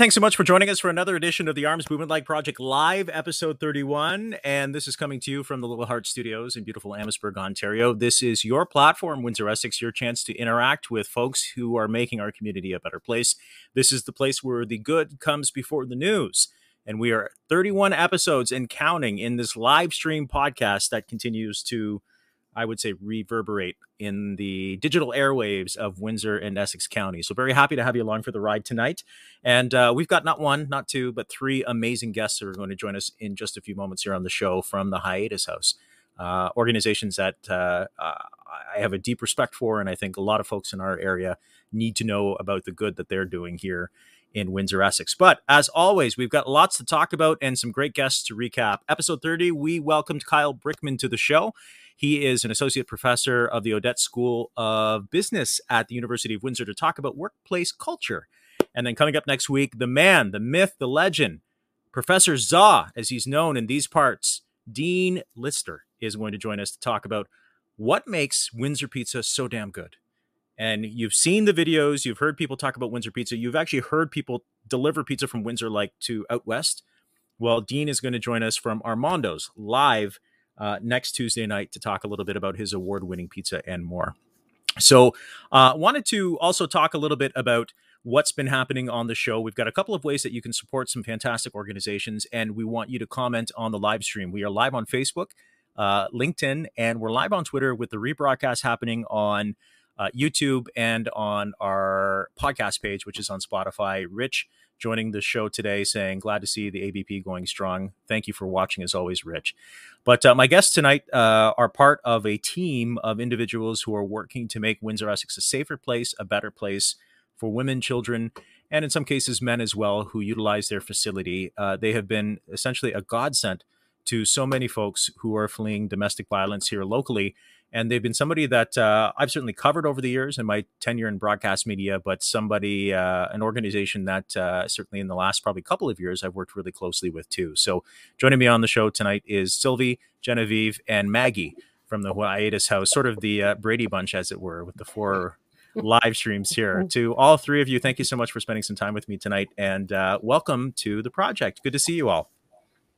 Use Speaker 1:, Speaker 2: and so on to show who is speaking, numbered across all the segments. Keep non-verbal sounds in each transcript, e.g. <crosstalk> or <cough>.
Speaker 1: Thanks so much for joining us for another edition of the Arms Bumanlag Project Live, episode 31. And this is coming to you from the Little Heart Studios in beautiful Amherstburg, Ontario. This is your platform, Windsor Essex, your chance to interact with folks who are making our community a better place. This is the place where the good comes before the news. And we are 31 episodes and counting in this live stream podcast that continues to I would say, reverberate in the digital airwaves of Windsor and Essex County. So, very happy to have you along for the ride tonight. And uh, we've got not one, not two, but three amazing guests that are going to join us in just a few moments here on the show from the Hiatus House. Uh, organizations that uh, I have a deep respect for, and I think a lot of folks in our area need to know about the good that they're doing here in Windsor, Essex. But as always, we've got lots to talk about and some great guests to recap. Episode 30, we welcomed Kyle Brykman to the show. He is an associate professor of the Odette School of Business at the University of Windsor to talk about workplace culture. And then coming up next week, the man, the myth, the legend, Professor Za, as he's known in these parts, Dean Lister, is going to join us to talk about what makes Windsor pizza so damn good. And you've seen the videos, you've heard people talk about Windsor pizza, you've actually heard people deliver pizza from Windsor like to out west. Well, Dean is going to join us from Armando's live uh, next Tuesday night to talk a little bit about his award winning pizza and more. So, uh, wanted to also talk a little bit about what's been happening on the show. We've got a couple of ways that you can support some fantastic organizations, and we want you to comment on the live stream. We are live on Facebook, uh, LinkedIn, and we're live on Twitter with the rebroadcast happening on uh, YouTube and on our podcast page, which is on Spotify. Rich joining the show today saying, Glad to see the ABP going strong. Thank you for watching, as always, Rich. But uh, my guests tonight uh, are part of a team of individuals who are working to make Windsor Essex a safer place, a better place for women, children, and in some cases, men as well, who utilize their facility. Uh, they have been essentially a godsend to so many folks who are fleeing domestic violence here locally and they've been somebody that uh, I've certainly covered over the years in my tenure in broadcast media, but somebody, uh, an organization that uh, certainly in the last probably couple of years I've worked really closely with too. So joining me on the show tonight is Sylvie, Genevieve, and Maggie from the Hiatus House, sort of the uh, Brady Bunch, as it were, with the four <laughs> live streams here. to all three of you, thank you so much for spending some time with me tonight, and uh, welcome to the project. Good to see you all.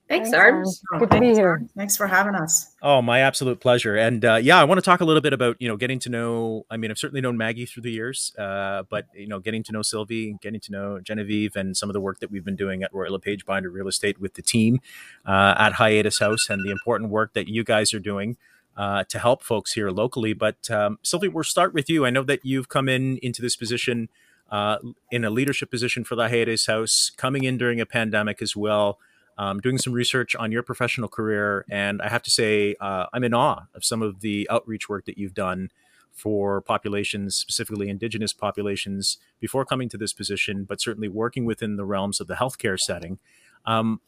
Speaker 2: Thanks, Arms.
Speaker 3: Good to be here.
Speaker 2: Thanks for having us.
Speaker 1: Oh, my absolute pleasure. And uh, yeah, I want to talk a little bit about you know getting to know. I mean, I've certainly known Maggie through the years, uh, but you know, getting to know Sylvie, getting to know Genevieve, and some of the work that we've been doing at Royal LePage Binder Real Estate with the team uh, at Hiatus House, and the important work that you guys are doing. Uh, to help folks here locally, but um, Sylvie, we'll start with you. I know that you've come in into this position uh, in a leadership position for the Hiatus House, coming in during a pandemic as well um, doing some research on your professional career, and I have to say uh, I'm in awe of some of the outreach work that you've done for populations, specifically Indigenous populations, before coming to this position, but certainly working within the realms of the healthcare setting. Um,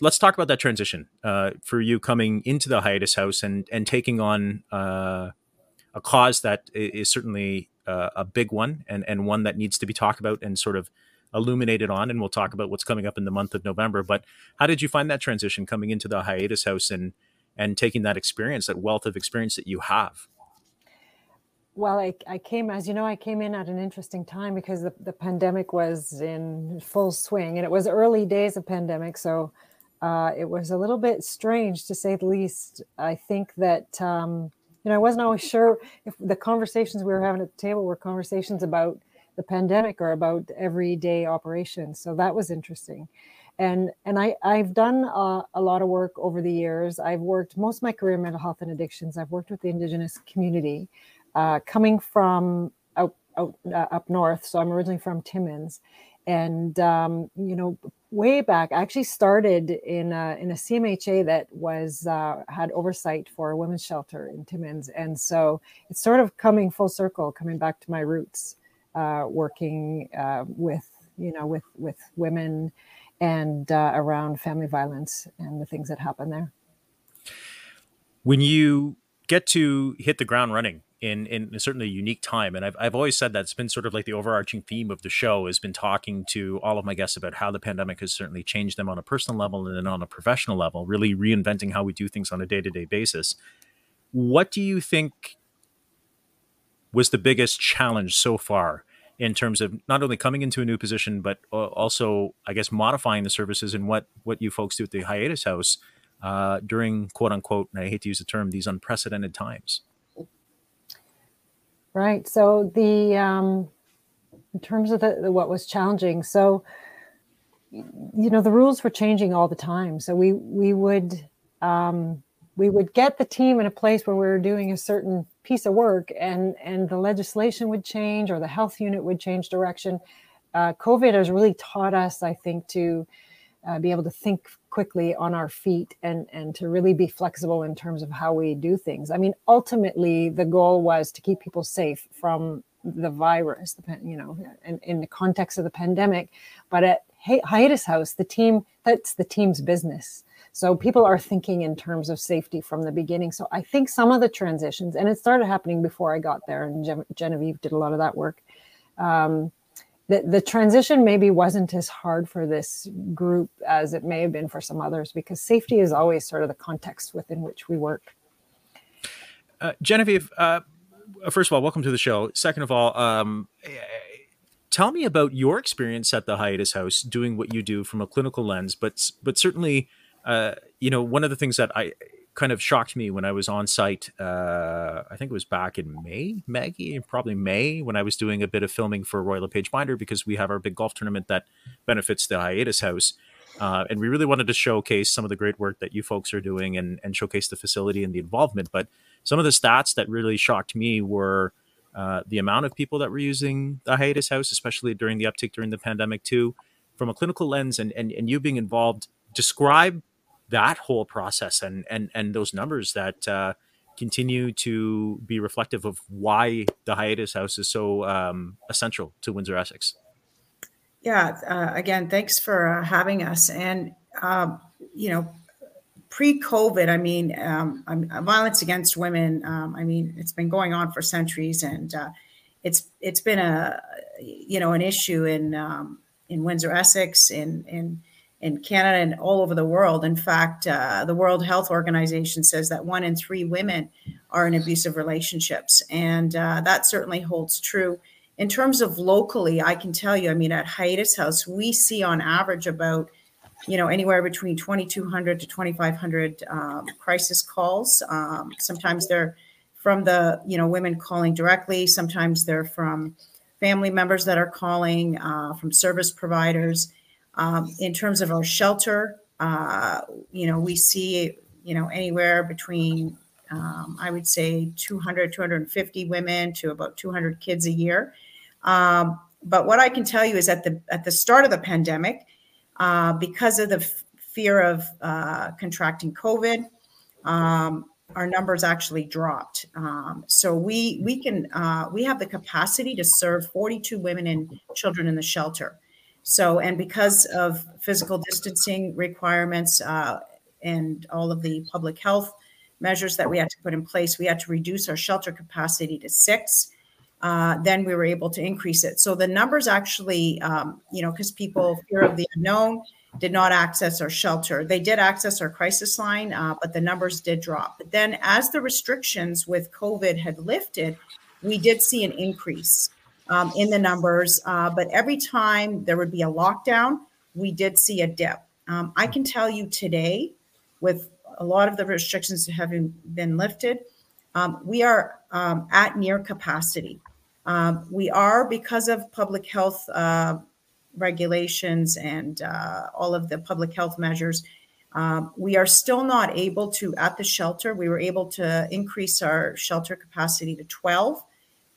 Speaker 1: let's talk about that transition uh, for you coming into the hiatus house and and taking on uh, a cause that is certainly uh, a big one and and one that needs to be talked about and sort of illuminated on, and we'll talk about what's coming up in the month of November. But how did you find that transition coming into the hiatus house and and taking that experience, that wealth of experience that you have?
Speaker 3: Well, I, I came, as you know, I came in at an interesting time because the, the pandemic was in full swing and it was early days of pandemic. So uh, it was a little bit strange to say the least. I think that, um, you know, I wasn't always sure if the conversations we were having at the table were conversations about the pandemic or about everyday operations. So that was interesting. And and I I've done uh, a lot of work over the years. I've worked most of my career in mental health and addictions. I've worked with the Indigenous community, uh, coming from out, out uh, up north. So I'm originally from Timmins, and um, you know way back I actually started in a, in a CMHA that was uh, had oversight for a women's shelter in Timmins, and so it's sort of coming full circle, coming back to my roots uh, working uh, with you know with with women and uh, around family violence and the things that happen there.
Speaker 1: When you get to hit the ground running in in certainly a unique time, and I've I've always said that it's been sort of like the overarching theme of the show has been talking to all of my guests about how the pandemic has certainly changed them on a personal level and then on a professional level, really reinventing how we do things on a day to day basis. What do you think was the biggest challenge so far in terms of not only coming into a new position, but also, I guess, modifying the services and what what you folks do at the Hiatus House uh, during quote unquote, and I hate to use the term, these unprecedented times.
Speaker 3: Right. So the um, in terms of the, what was challenging, so you know the rules were changing all the time. So we we would um, we would get the team in a place where we were doing a certain piece of work and and the legislation would change or the health unit would change direction. Uh, covid has really taught us i think to uh, be able to think quickly on our feet and and to really be flexible in terms of how we do things. I mean ultimately the goal was to keep people safe from the virus you know in, in the context of the pandemic. But at hiatus house the team that's the team's business so people are thinking in terms of safety from the beginning. So I think some of the transitions, and it started happening before I got there, and Genevieve did a lot of that work. Um, the, the transition maybe wasn't as hard for this group as it may have been for some others because safety is always sort of the context within which we work.
Speaker 1: Uh, Genevieve, uh, first of all, welcome to the show. Second of all, um, tell me about your experience at the hiatus house doing what you do from a clinical lens, but but certainly uh, you know, one of the things that I kind of shocked me when I was on site, uh, I think it was back in May, Maggie, probably May, when I was doing a bit of filming for Royal Page Binder because we have our big golf tournament that benefits the hiatus house. Uh, and we really wanted to showcase some of the great work that you folks are doing and, and showcase the facility and the involvement. But some of the stats that really shocked me were uh, the amount of people that were using the hiatus house, especially during the uptick during the pandemic, too. From a clinical lens and, and, and you being involved, describe that whole process and and and those numbers that uh, continue to be reflective of why the hiatus house is so um, essential to Windsor Essex.
Speaker 2: Yeah, uh, again, thanks for uh, having us. And um, you know, pre-COVID, I mean, um, violence against women. Um, I mean, it's been going on for centuries, and uh, it's it's been a you know an issue in um, in Windsor Essex in in in Canada and all over the world. In fact, uh, the World Health Organization says that one in three women are in abusive relationships, and uh, that certainly holds true. In terms of locally, I can tell you, I mean, at Hiatus House, we see on average about, you know, anywhere between 2,200 to 2,500 um, crisis calls. Um, sometimes they're from the, you know, women calling directly. Sometimes they're from family members that are calling, uh, from service providers um, in terms of our shelter, uh, you know, we see, you know, anywhere between, um, I would say 200, 250 women to about 200 kids a year. Um, but what I can tell you is at the at the start of the pandemic, uh, because of the f- fear of uh, contracting COVID, um, our numbers actually dropped. Um, so we we can uh, we have the capacity to serve 42 women and children in the shelter. So, and because of physical distancing requirements uh, and all of the public health measures that we had to put in place, we had to reduce our shelter capacity to six. Uh, then we were able to increase it. So the numbers actually, um, you know, because people fear of the unknown did not access our shelter. They did access our crisis line, uh, but the numbers did drop. But then as the restrictions with COVID had lifted, we did see an increase um, in the numbers. Uh, but every time there would be a lockdown, we did see a dip. Um, I can tell you today, with a lot of the restrictions having been lifted, um, we are um, at near capacity. Um, we are because of public health uh, regulations and uh, all of the public health measures. Um, we are still not able to, at the shelter, we were able to increase our shelter capacity to 12.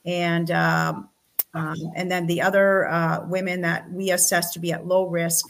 Speaker 2: And um, um, and then the other uh, women that we assess to be at low risk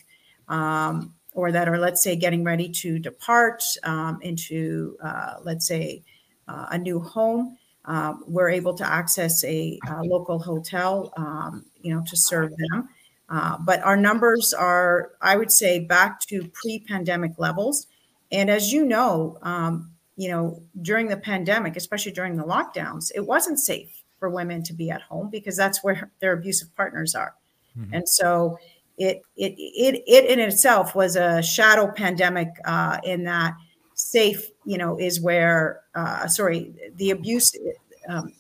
Speaker 2: um, or that are, let's say, getting ready to depart um, into, uh, let's say, uh, a new home, um, we're able to access a, local hotel, um, you know, to serve them. Uh, but our numbers are, I would say, back to pre-pandemic levels. And as you know, um, you know, during the pandemic, especially during the lockdowns, it wasn't safe for women to be at home because that's where their abusive partners are. Mm-hmm. And so it, it, it, it in itself was a shadow pandemic uh, in that safe, you know, is where, uh, sorry, the abuse, um,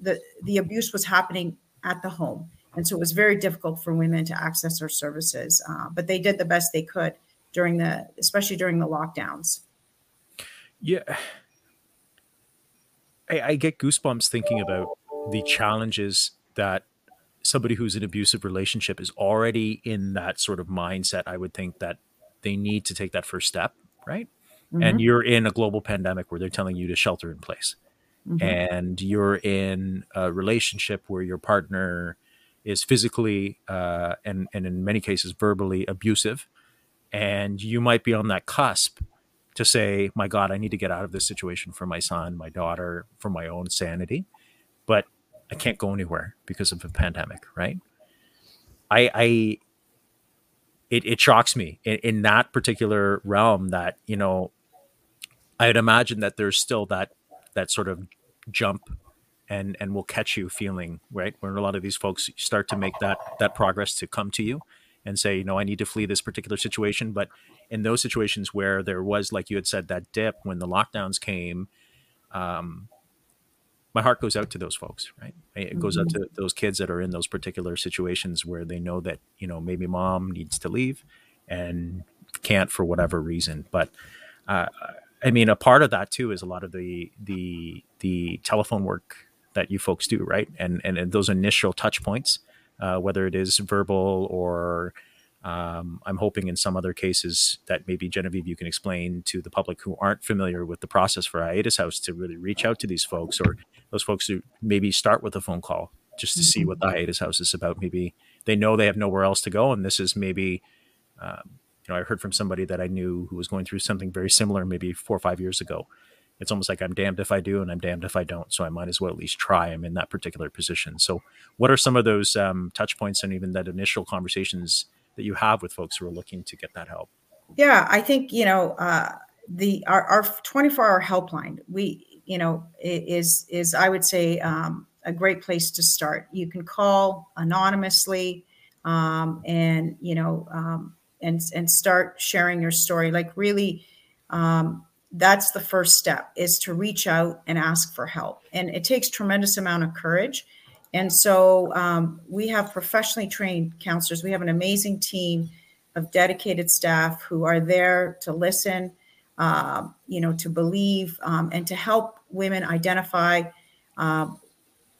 Speaker 2: the, the abuse was happening at the home. And so it was very difficult for women to access our services, uh, but they did the best they could during the, especially during the lockdowns.
Speaker 1: Yeah. I, I get goosebumps thinking about the challenges that somebody who's in abusive relationship is already in that sort of mindset. I would think that they need to take that first step, right? Mm-hmm. And you're in a global pandemic where they're telling you to shelter in place. Mm-hmm. And you're in a relationship where your partner is physically uh, and and in many cases verbally abusive, and you might be on that cusp to say, "My God, I need to get out of this situation for my son, my daughter, for my own sanity," but I can't go anywhere because of a pandemic, right? I, I it, it shocks me in, in that particular realm that you know I'd imagine that there's still that that sort of jump and and will catch you feeling right when a lot of these folks start to make that that progress to come to you and say you know i need to flee this particular situation but in those situations where there was like you had said that dip when the lockdowns came um, my heart goes out to those folks right it goes out mm-hmm. to those kids that are in those particular situations where they know that you know maybe mom needs to leave and can't for whatever reason but uh, i mean a part of that too is a lot of the the the telephone work that you folks do, right? And and, and those initial touch points, uh, whether it is verbal or um, I'm hoping in some other cases that maybe Genevieve you can explain to the public who aren't familiar with the process for Hiatus House to really reach out to these folks or those folks who maybe start with a phone call just to see what the Hiatus House is about. Maybe they know they have nowhere else to go, and this is maybe. Um, you know, I heard from somebody that I knew who was going through something very similar maybe four or five years ago, it's almost like I'm damned if I do and I'm damned if I don't. So I might as well at least try. I'm in that particular position. So, what are some of those um, touch points and even that initial conversations that you have with folks who are looking to get that help?
Speaker 2: Yeah, I think you know uh, the our, our 24 hour helpline. We you know is is I would say um, a great place to start. You can call anonymously um, and you know um, and and start sharing your story. Like really. Um, that's the first step is to reach out and ask for help and it takes tremendous amount of courage and so um, we have professionally trained counselors we have an amazing team of dedicated staff who are there to listen uh, you know to believe um, and to help women identify um,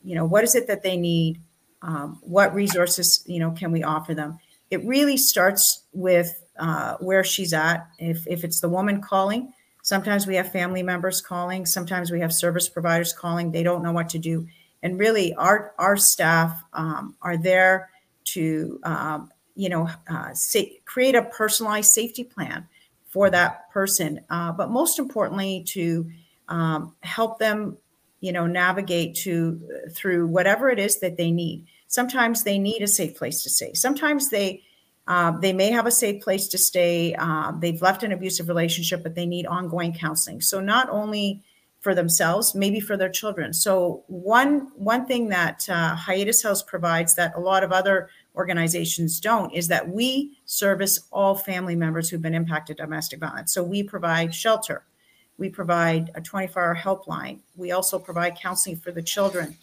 Speaker 2: you know what is it that they need um, what resources you know can we offer them it really starts with uh, where she's at if, if it's the woman calling Sometimes we have family members calling. Sometimes we have service providers calling. They don't know what to do. And really, our our staff um, are there to um, you know uh, say, create a personalized safety plan for that person. Uh, but most importantly, to um, help them you know navigate to through whatever it is that they need. Sometimes they need a safe place to stay. Sometimes they um, they may have a safe place to stay. Uh, they've left an abusive relationship, but they need ongoing counseling. So not only for themselves, maybe for their children. So one one thing that uh, Hiatus House provides that a lot of other organizations don't is that we service all family members who've been impacted by domestic violence. So we provide shelter, we provide a 24-hour helpline. We also provide counseling for the children.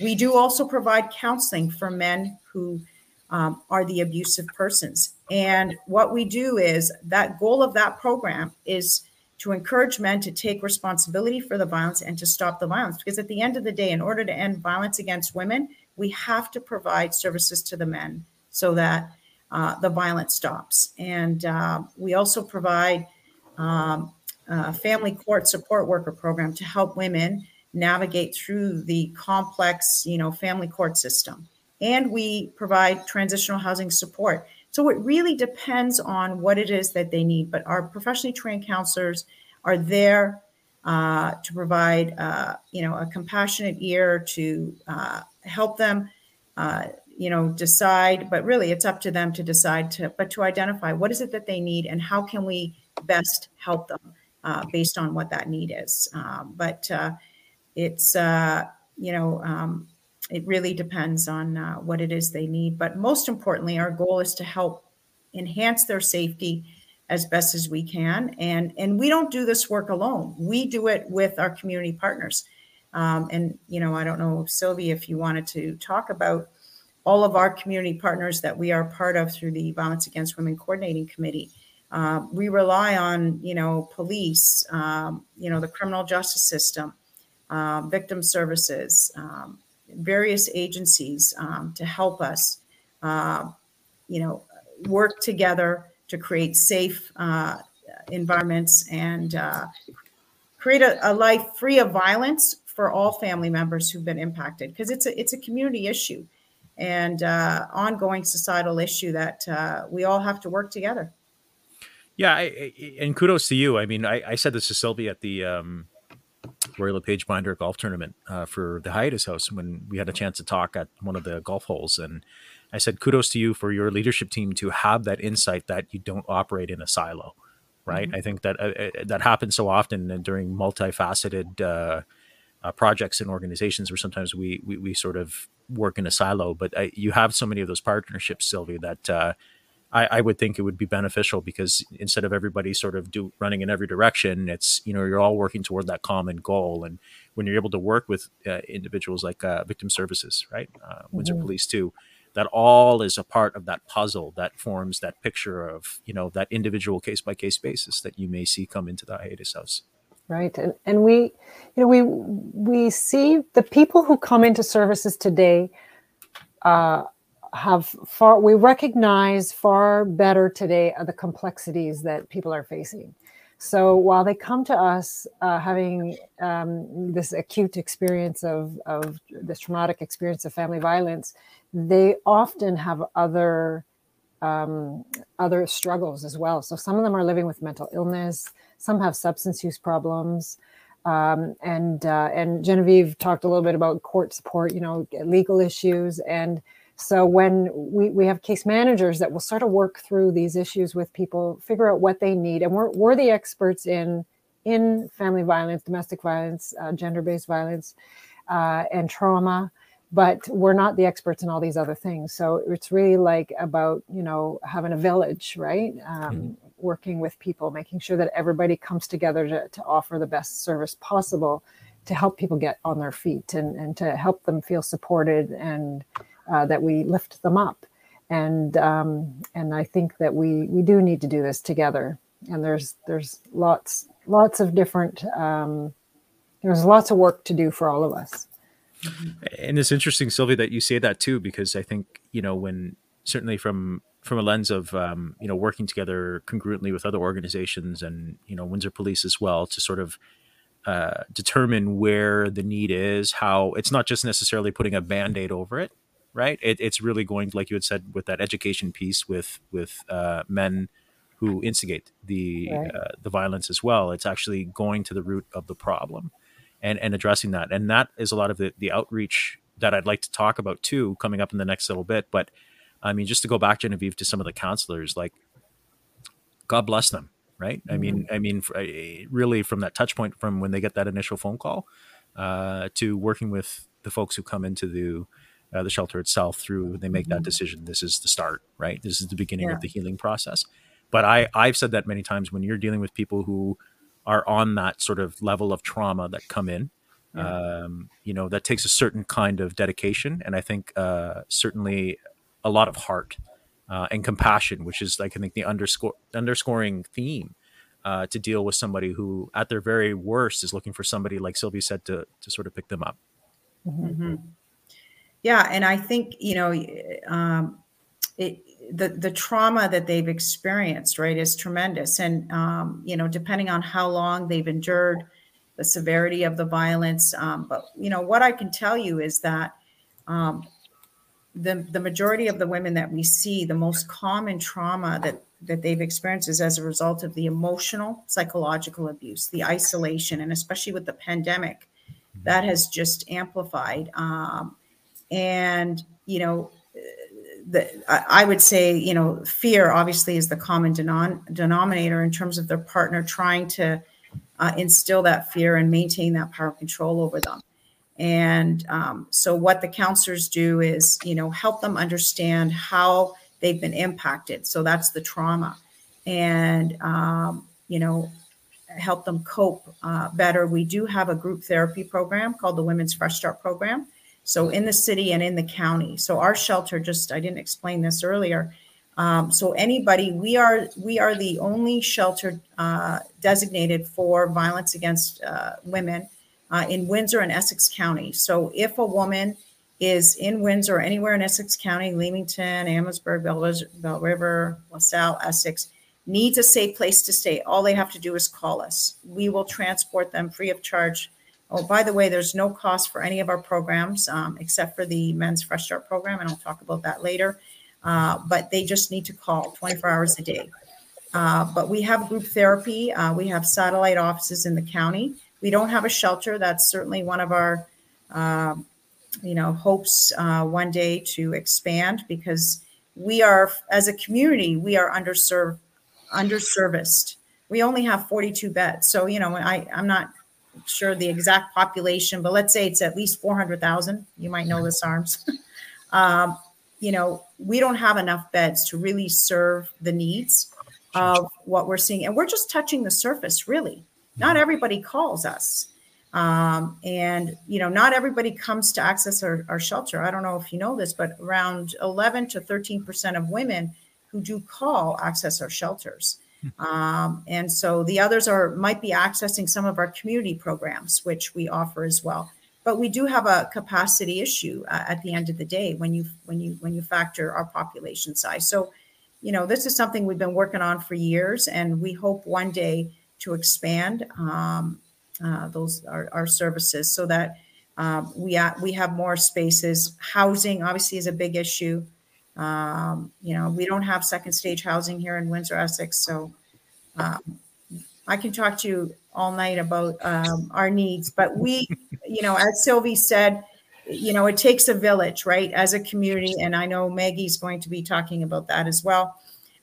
Speaker 2: We do also provide counseling for men who um, are the abusive persons. And what we do is that goal of that program is to encourage men to take responsibility for the violence and to stop the violence. Because at the end of the day, in order to end violence against women, we have to provide services to the men so that uh, the violence stops. And uh, we also provide um, a family court support worker program to help women navigate through the complex, you know, family court system and we provide transitional housing support. So it really depends on what it is that they need. But our professionally trained counselors are there uh, to provide, uh, you know, a compassionate ear to uh, help them, uh, you know, decide. But really, it's up to them to decide to, but to identify what is it that they need and how can we best help them uh, based on what that need is. Um, but uh, it's, you know, um, it really depends on uh, what it is they need. But most importantly, our goal is to help enhance their safety as best as we can. And, and we don't do this work alone. We do it with our community partners. Um, and, you know, I don't know, Sylvie, if you wanted to talk about all of our community partners that we are part of through the Violence Against Women Coordinating Committee. Uh, we rely on, you know, police, um, you know, the criminal justice system, uh, victim services, um, various agencies um, to help us, uh, you know, work together to create safe uh, environments and uh, create a, a, life free of violence for all family members who've been impacted because it's a it's a community issue and uh, ongoing societal issue that uh, we all have to work together.
Speaker 1: Yeah, I, I, and kudos to you. I mean, I, I said this to Sylvie at the um, Royal LePage Binder golf tournament uh, for the Hiatus House when we had a chance to talk at one of the golf holes, and I said, kudos to you for your leadership team to have that insight that you don't operate in a silo, right? Mm-hmm. I think that uh, uh that happens so often during multifaceted uh, uh, projects and organizations where sometimes we, we, we sort of work in a silo. But I, you have so many of those partnerships, Sylvia, that uh, I, I, would think it would be beneficial because instead of everybody sort of do running in every direction, it's you know you're all working toward that common goal. And when you're able to work with uh, individuals like Victim Services, right, Windsor mm-hmm. Police too that all is a part of that puzzle that forms that picture of you know that individual case by case basis that you may see come into the hiatus house
Speaker 3: right and, and we you know we we see the people who come into services today uh, have far we recognize far better today the complexities that people are facing so while they come to us uh, having um, this acute experience of, of this traumatic experience of family violence they often have other um, other struggles as well. So some of them are living with mental illness. Some have substance use problems. Um, and uh, and Genevieve talked a little bit about court support, you know, legal issues. And so when we, we have case managers that will sort of work through these issues with people, figure out what they need, and we're we're the experts in in family violence, domestic violence, uh, gender based violence, uh, and trauma but we're not the experts in all these other things so it's really like about you know having a village right um, mm-hmm. working with people making sure that everybody comes together to, to offer the best service possible to help people get on their feet and, and to help them feel supported and uh, that we lift them up. And um, and I think that we we do need to do this together. And there's there's lots lots of different um, there's lots of work to do for all of us.
Speaker 1: And it's interesting, Sylvia, that you say that too, because I think you know when certainly from from a lens of um, you know working together congruently with other organizations and you know Windsor Police as well to sort of uh, determine where the need is, how it's not just necessarily putting a band aid over it, right? It, it's really going, like you had said, with that education piece with with uh, men who instigate the right. uh, the violence as well. It's actually going to the root of the problem and and addressing that and that is a lot of the the outreach that I'd like to talk about too coming up in the next little bit but I mean just to go back Genevieve to some of the counselors like God bless them right mm-hmm. I mean. I mean eh, really from that touch point from when they get that initial phone call uh, to working with the folks who come into the uh, the shelter itself through they make mm-hmm. that decision this is the start right this is the beginning yeah. of the healing process but I I've said that many times when you're dealing with people who are on that sort of level of trauma that come in. Yeah. Um, you know, that takes a certain kind of dedication, and I think uh, certainly a lot of heart uh, and compassion, which is like I think the underscore underscoring theme uh, to deal with somebody who, at their very worst, is looking for somebody like Sylvie said to to sort of pick them up.
Speaker 2: Mm-hmm. Yeah, and I think you know, um, it, the the trauma that they've experienced right is tremendous. And um, you know depending on how long they've endured the severity of the violence um, but you know what i can tell you is that um, the the majority of the women that we see the most common trauma that that they've experienced is as a result of the emotional psychological abuse the isolation and especially with the pandemic that has just amplified um, and you know the, I would say, you know, fear obviously is the common denominator in terms of their partner trying to uh, instill that fear and maintain that power control over them. And um, so, what the counselors do is, you know, help them understand how they've been impacted. So that's the trauma, and um, you know, help them cope uh, better. We do have a group therapy program called the Women's Fresh Start Program So in the city and in the county. So our shelter, just I didn't explain this earlier. Um, so anybody, we are we are the only shelter uh, designated for violence against uh, women uh, in Windsor and Essex County. So if a woman is in Windsor or anywhere in Essex County, Leamington, Amherstburg, Bell, Bell River, LaSalle, Essex, needs a safe place to stay, all they have to do is call us. We will transport them free of charge. Oh, by the way, there's no cost for any of our programs um, except for the Men's Fresh Start program, and I'll talk about that later. Uh, but they just need to call 24 hours a day. Uh, but we have group therapy. Uh, we have satellite offices in the county. We don't have a shelter. That's certainly one of our, um, you know, hopes uh, one day to expand because we are, as a community, we are underserved underserviced. We only have 42 beds. So, you know, I, I'm not sure the exact population, but let's say it's at least 400,000. You might know this, Arms. <laughs> um, you know, we don't have enough beds to really serve the needs of what we're seeing. And we're just touching the surface, really. Not mm-hmm. everybody calls us. Um, and, you know, not everybody comes to access our, our shelter. I don't know if you know this, but around 11 to 13% of women who do call access our shelters. Um, and so the others are might be accessing some of our community programs, which we offer as well. But we do have a capacity issue uh, at the end of the day when you when you when you factor our population size. So, you know, this is something we've been working on for years, and we hope one day to expand um, uh, those our, our, services so that um, we ha- we have more spaces. Housing obviously is a big issue. Um, you know, we don't have second stage housing here in Windsor, Essex. So um, I can talk to you all night about um, our needs. But we, <laughs> you know, as Sylvie said, you know, it takes a village, right, as a community. And I know Maggie's going to be talking about that as well.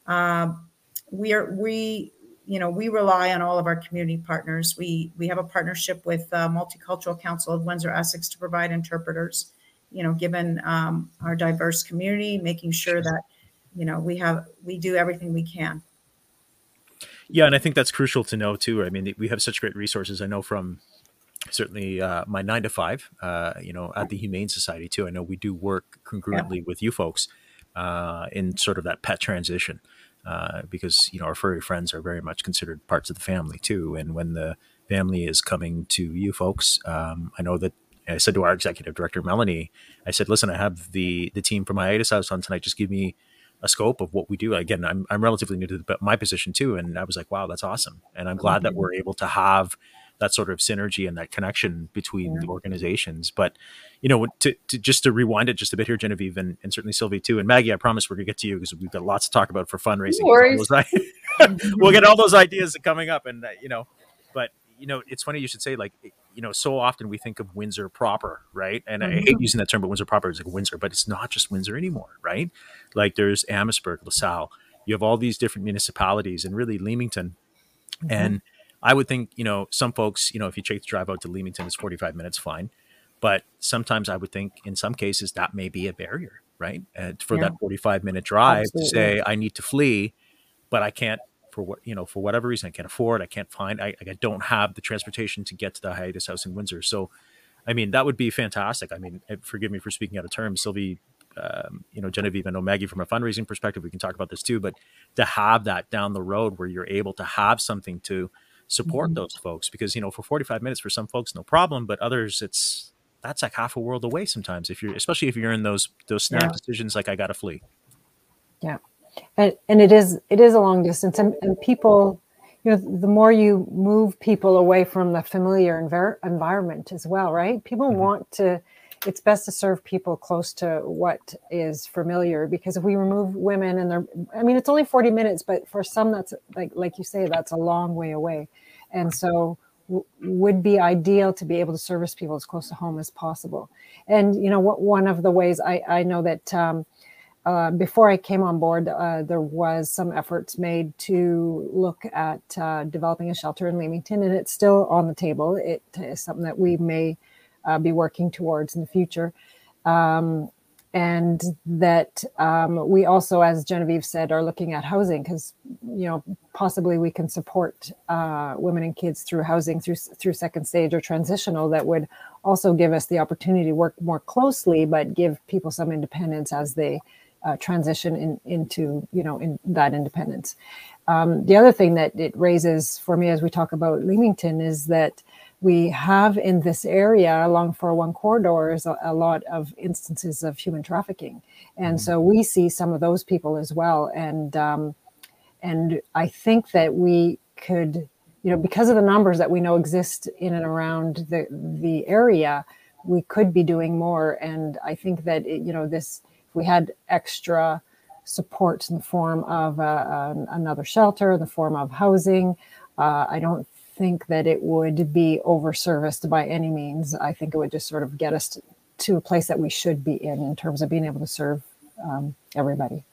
Speaker 2: Um, we are, we, you know, we rely on all of our community partners. We we have a partnership with uh, Multicultural Council of Windsor Essex to provide interpreters you know, given um, our diverse community, making sure that, you know, we have, we do everything we can.
Speaker 1: Yeah, and I think that's crucial to know too. I mean, we have such great resources. I know from certainly uh, my nine to five, uh, you know, at the Humane Society too. I know we do work congruently yeah. with you folks uh, in sort of that pet transition uh, because you know our furry friends are very much considered parts of the family too. And when the family is coming to you folks, um, I know that I said to our executive director Melanie, I said, "Listen, I have the the team from Hiatus House on tonight. Just give me a scope of what we do." Again, I'm I'm relatively new to the, my position too, and I was like, "Wow, that's awesome!" And I'm glad that we're able to have that sort of synergy and that connection between yeah. the organizations. But you know, to, to, just to rewind it just a bit here, Genevieve, and, and certainly Sylvie too, and Maggie. I promise we're gonna get to you because we've got lots to talk about for fundraising. <laughs> we'll get all those ideas coming up, and uh, you know, but you know, it's funny you should say like you know, so often we think of Windsor proper, right? And mm-hmm. I hate using that term, but Windsor proper is like Windsor, but it's not just Windsor anymore, right? Like there's Amherstburg, LaSalle. You have all these different municipalities, and really Leamington. Mm-hmm. And I would think, you know, some folks, you know, if you take the drive out to Leamington, it's 45 minutes, fine. But sometimes I would think in some cases that may be a barrier, right? And for yeah. that 45 minute drive Absolutely. to say, I need to flee, but I can't for what you know for whatever reason I can't afford, I can't find, I, I don't have the transportation to get to the hiatus house in Windsor. So, I mean, that would be fantastic. I mean, eh, forgive me for speaking out of term, Sylvie. Um, you know, Genevieve, I know Maggie from a fundraising perspective, we can talk about this too, but to have that down the road where you're able to have something to support mm-hmm. those folks because, you know, for 45 minutes for some folks, no problem, but others, it's, that's like half a world away sometimes if you're, especially if you're in those, those snap yeah. decisions, like I got to flee.
Speaker 3: Yeah and, and it is it is a long distance and, and people you know the more you move people away from the familiar envir- environment as well right? People mm-hmm. want to it's best to serve people close to what is familiar because if we remove women and they're i mean it's only 40 minutes but for some that's like like you say that's a long way away. And so w- would be ideal to be able to service people as close to home as possible. And you know what one of the ways i i know that um, uh, before I came on board, uh, there was some efforts made to look at uh, developing a shelter in Leamington, and it's still on the table. It is something that we may uh, be working towards in the future. Um, and that um, we also, as Genevieve said, are looking at housing because you know possibly we can support uh, women and kids through housing through through second stage or transitional that would also give us the opportunity to work more closely, but give people some independence as they uh, transition in, into you know in that independence. Um, the other thing that it raises for me as we talk about Leamington is that we have in this area along 401 corridors a, a lot of instances of human trafficking and mm-hmm. so we see some of those people as well and um, and i think that we could you know because of the numbers that we know exist in and around the the area we could be doing more and i think that it, you know this we had extra support in the form of uh, another shelter in the form of housing uh, i don't think that it would be overserviced by any means. I think it would just sort of get us to, to a place that we should be in in terms of being able to serve um, everybody.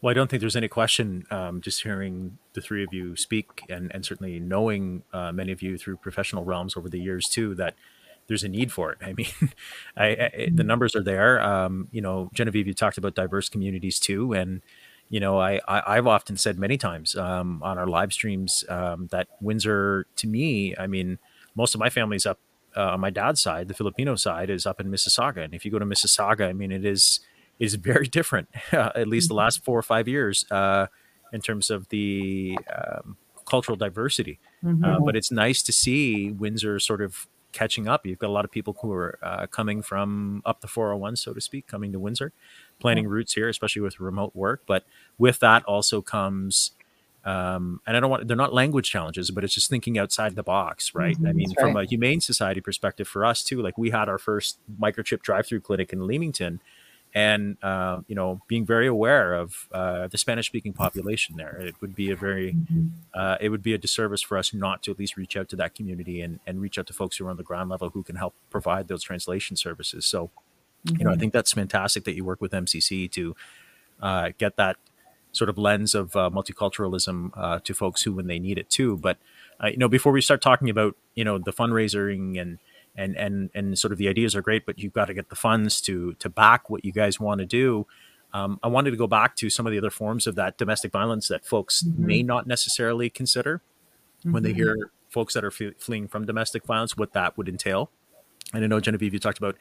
Speaker 1: Well, I don't think there's any question. Um, just hearing the three of you speak, and and certainly knowing uh, many of you through professional realms over the years too, that there's a need for it. I mean, <laughs> I, I, the numbers are there. Um, you know, Genevieve, you talked about diverse communities too, and you know, I, I have often said many times um, on our live streams um, that Windsor, to me, I mean, most of my family's up uh, on my dad's side, the Filipino side, is up in Mississauga, and if you go to Mississauga, I mean, it is is very <laughs> different, <laughs> at least the mm-hmm. last four or five years, uh, in terms of the um, cultural diversity. Mm-hmm. Uh, but it's nice to see Windsor sort of catching up. You've got a lot of people who are uh, coming from up the 401, so to speak, coming to Windsor planning routes here, especially with remote work. But with that also comes, um, and I don't want they're not language challenges, but it's just thinking outside the box, right? Mm-hmm, I mean, from a humane society perspective, for us too, like we had our first microchip drive-through clinic in Leamington, and uh, you know, being very aware of uh, the Spanish-speaking population there, it would be a very, uh, it would be a disservice for us not to at least reach out to that community and and reach out to folks who are on the ground level who can help provide those translation services. So Mm-hmm. You know, I mm-hmm. think that's fantastic that you work with MCC to uh, get that sort of lens of uh, multiculturalism uh, to folks who when they need it too. But uh, you know, before we start talking about you know the fundraising and and and and sort of the ideas are great, but you've got to get the funds to to back what you guys want to do. Um, I wanted to go back to some of the other forms of that domestic violence that folks mm-hmm. may not necessarily consider mm-hmm. when they mm-hmm. hear folks that are fleeing from domestic violence, what that would entail. And I know Genevieve, you talked about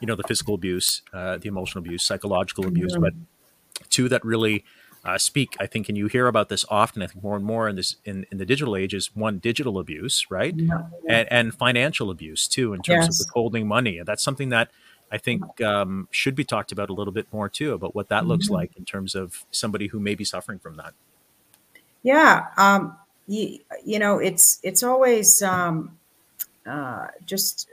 Speaker 1: you know the physical abuse, uh, the emotional abuse, psychological abuse, mm-hmm. but two that really uh, speak. I think, and you hear about this often. I think more and more in this in, in the digital age is one digital abuse, right, yeah. and, and financial abuse too, in terms yes. of withholding money. And that's something that I think um, should be talked about a little bit more too about what that mm-hmm. looks like in terms of somebody who may be suffering from that.
Speaker 2: Yeah, um, you, you know, it's it's always um, uh, just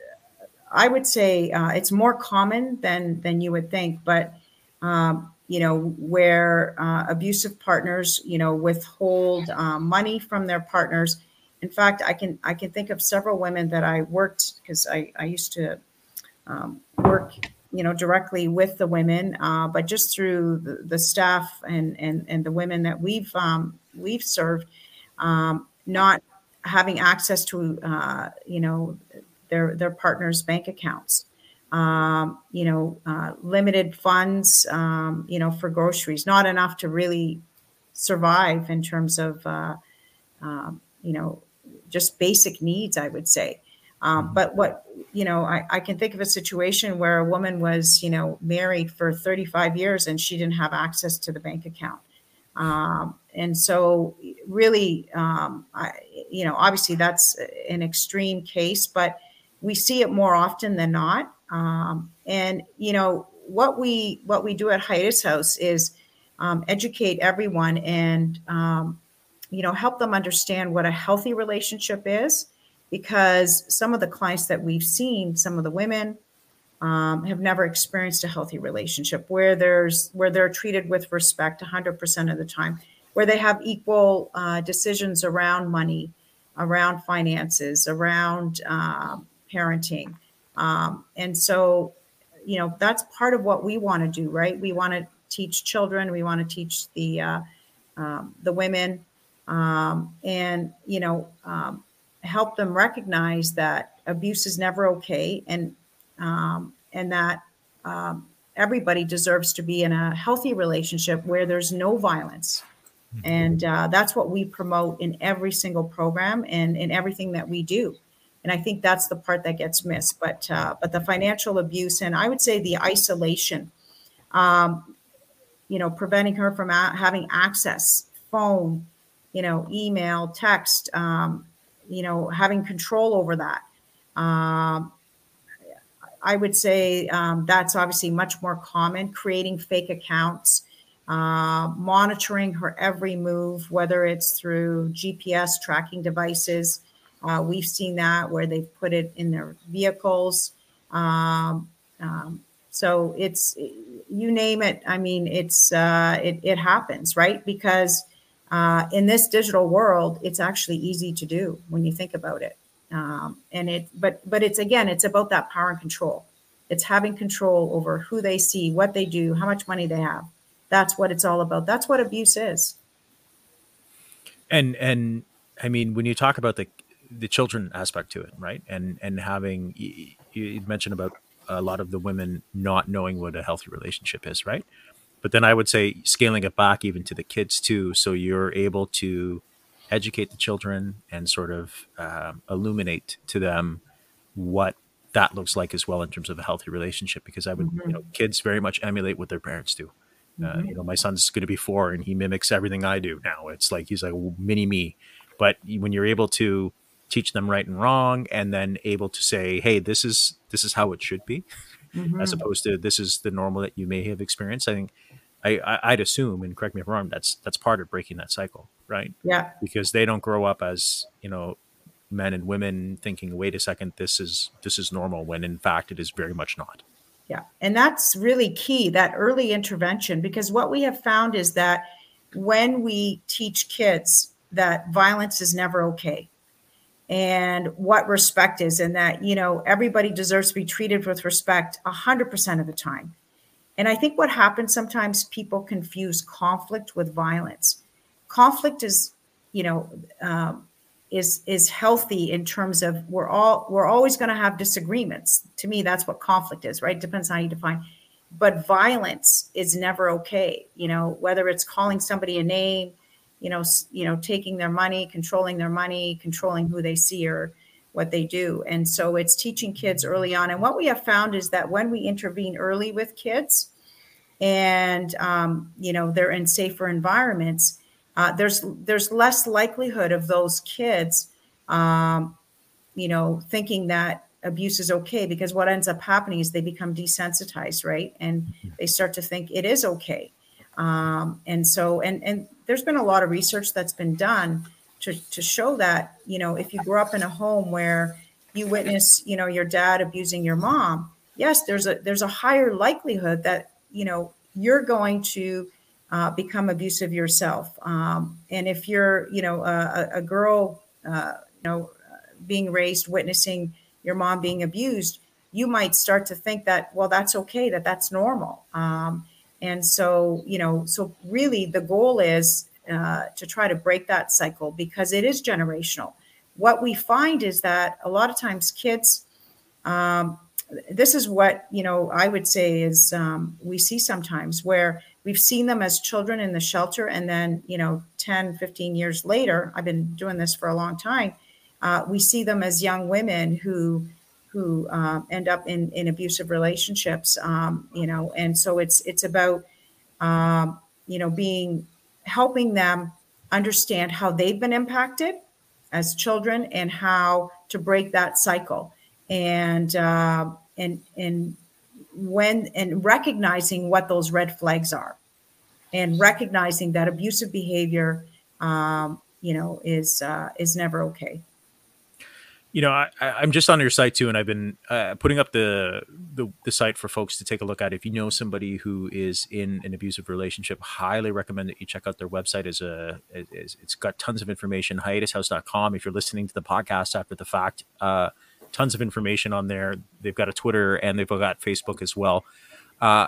Speaker 2: I would say uh, it's more common than than you would think, but um, you know where uh, abusive partners you know withhold um, money from their partners. In fact, I can I can think of several women that I worked because I, I used to um, work you know directly with the women, uh, but just through the, the, staff and and and the women that we've um, we've served, um, not having access to uh, you know their their partners' bank accounts. Um, you know, uh, limited funds, um, you know, for groceries, not enough to really survive in terms of, uh, um, you know, just basic needs, I would say. Um, mm-hmm. but what, you know, I, I can think of a situation where a woman was, you know, married for 35 years and she didn't have access to the bank account. Um, and so, really, um, I, you know, obviously that's an extreme case, but we see it more often than not. Um, and you know what we what we do at Hiatus House is um, educate everyone and um, you know help them understand what a healthy relationship is, because some of the clients that we've seen, some of the women. Um, have never experienced a healthy relationship where there's where they're treated with respect 100% of the time where they have equal uh, decisions around money around finances around um, parenting. Um, and so, you know, that's part of what we want to do, right? We want to teach children, we want to teach the uh, um, the women, um, and you know, um, help them recognize that abuse is never okay, and um, and that um, everybody deserves to be in a healthy relationship where there's no violence. Mm-hmm. And uh, that's what we promote in every single program and in everything that we do. And I think that's the part that gets missed. But uh, but the financial abuse and I would say the isolation, um, you know, preventing her from a- having access, phone, you know, email, text, um, you know, having control over that. Um, I would say um, that's obviously much more common. Creating fake accounts, uh, monitoring her every move, whether it's through GPS tracking devices. Uh, we've seen that where they've put it in their vehicles. Um, um, so it's you name it. I mean, it's uh, it, it happens, right? Because uh, in this digital world, it's actually easy to do when you think about it. Um, and it, but but it's again, it's about that power and control. It's having control over who they see, what they do, how much money they have. That's what it's all about. That's what abuse is.
Speaker 1: And and I mean, when you talk about the the children aspect to it, right? And and having you, mentioned about a lot of the women not knowing what a healthy relationship is, right? But then I would say scaling it back even to the kids too, so you're able to educate the children and sort of um, illuminate to them what that looks like as well in terms of a healthy relationship. Because I would, mm-hmm. you know, kids very much emulate what their parents do. Uh, mm-hmm. Uh, you know, my son's going to be four and he mimics everything I do now. It's like he's like mini me. But when you're able to teach them right and wrong, and then able to say, "Hey, this is this is how it should be," mm-hmm. as opposed to this is the normal that you may have experienced. I think I, I would assume, and correct me if I'm wrong, that's that's part of breaking that cycle, right?
Speaker 2: Yeah.
Speaker 1: Because they don't grow up as you know men and women thinking, wait a second, this is this is normal, when in fact it is very much not.
Speaker 2: Yeah, and that's really key that early intervention because what we have found is that when we teach kids that violence is never okay and what respect is and that you know everybody deserves to be treated with respect 100% of the time and I think what happens sometimes people confuse conflict with violence. Conflict is, you know, um, is is healthy in terms of we're all we're always going to have disagreements. To me, that's what conflict is, right? Depends on how you define. But violence is never okay. You know, whether it's calling somebody a name, you know, you know, taking their money, controlling their money, controlling who they see or what they do. And so it's teaching kids early on. And what we have found is that when we intervene early with kids and, um, you know, they're in safer environments, uh, there's, there's less likelihood of those kids, um, you know, thinking that abuse is okay because what ends up happening is they become desensitized, right? And they start to think it is okay. Um, and so, and, and there's been a lot of research that's been done to, to show that you know if you grow up in a home where you witness you know your dad abusing your mom yes there's a there's a higher likelihood that you know you're going to uh, become abusive yourself. Um, and if you're you know a, a girl uh, you know being raised witnessing your mom being abused you might start to think that well that's okay that that's normal. Um, and so you know so really the goal is uh, to try to break that cycle because it is generational. What we find is that a lot of times kids, um, this is what you know I would say is um, we see sometimes where we've seen them as children in the shelter and then you know 10 15 years later i've been doing this for a long time uh, we see them as young women who who uh, end up in in abusive relationships um, you know and so it's it's about um, you know being helping them understand how they've been impacted as children and how to break that cycle. And uh, and and when and recognizing what those red flags are and recognizing that abusive behavior um, you know is uh, is never okay
Speaker 1: you know, I, am just on your site too, and I've been uh, putting up the, the, the site for folks to take a look at. If you know somebody who is in an abusive relationship, highly recommend that you check out their website. Is a is, it's got tons of information. Hiatushouse.com. If you're listening to the podcast after the fact, uh, tons of information on there. They've got a Twitter and they've got Facebook as well. Uh,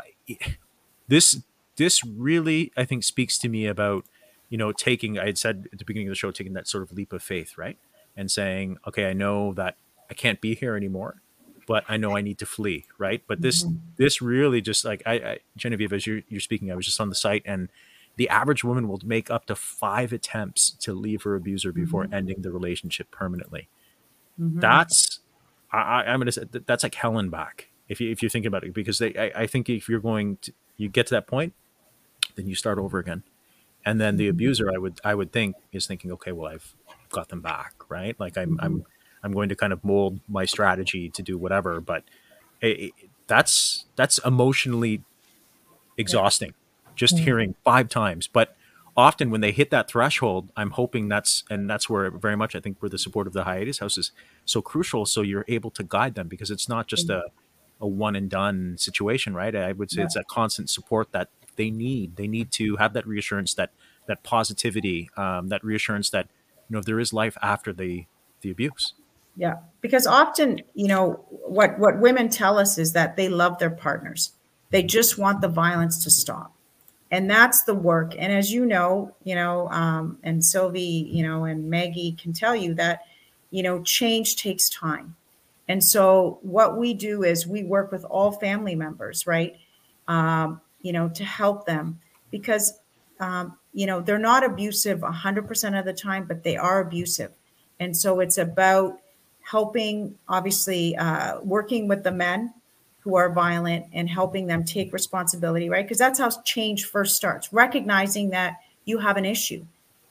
Speaker 1: this this really, I think, speaks to me about you know taking. I had said at the beginning of the show, taking that sort of leap of faith, right? And saying, okay, I know that I can't be here anymore, but I know I need to flee, right? But this mm-hmm. this really just like I, I Genevieve, as you're, you're speaking, I was just on the site, and the average woman will make up to five attempts to leave her abuser before mm-hmm. ending the relationship permanently. Mm-hmm. That's I, am gonna say that's like hell and back if you if you think about it, because they I, I think if you're going to you get to that point, then you start over again, and then the mm-hmm. abuser I would I would think is thinking, okay, well I've got them back, right? Like I'm I'm I'm going to kind of mold my strategy to do whatever. But it, it, that's that's emotionally exhausting. Yeah. Just mm-hmm. hearing five times, but often when they hit that threshold, I'm hoping that's and that's where very much I think where the support of the hiatus house is so crucial. So you're able to guide them because it's not just mm-hmm. a a one and done situation, right? I would say yeah. it's a constant support that they need. They need to have that reassurance, that that positivity, um, that reassurance that know there is life after the the abuse.
Speaker 2: Yeah, because often, you know, what what women tell us is that they love their partners. They just want the violence to stop. And that's the work. And as you know, you know, um, and Sylvie, you know, and Maggie can tell you that, you know, change takes time. And so what we do is we work with all family members, right? Um, you know, to help them because, um, you know, they're not abusive 100% of the time, but they are abusive. And so it's about helping, obviously, uh, working with the men who are violent and helping them take responsibility, right? Because that's how change first starts, recognizing that you have an issue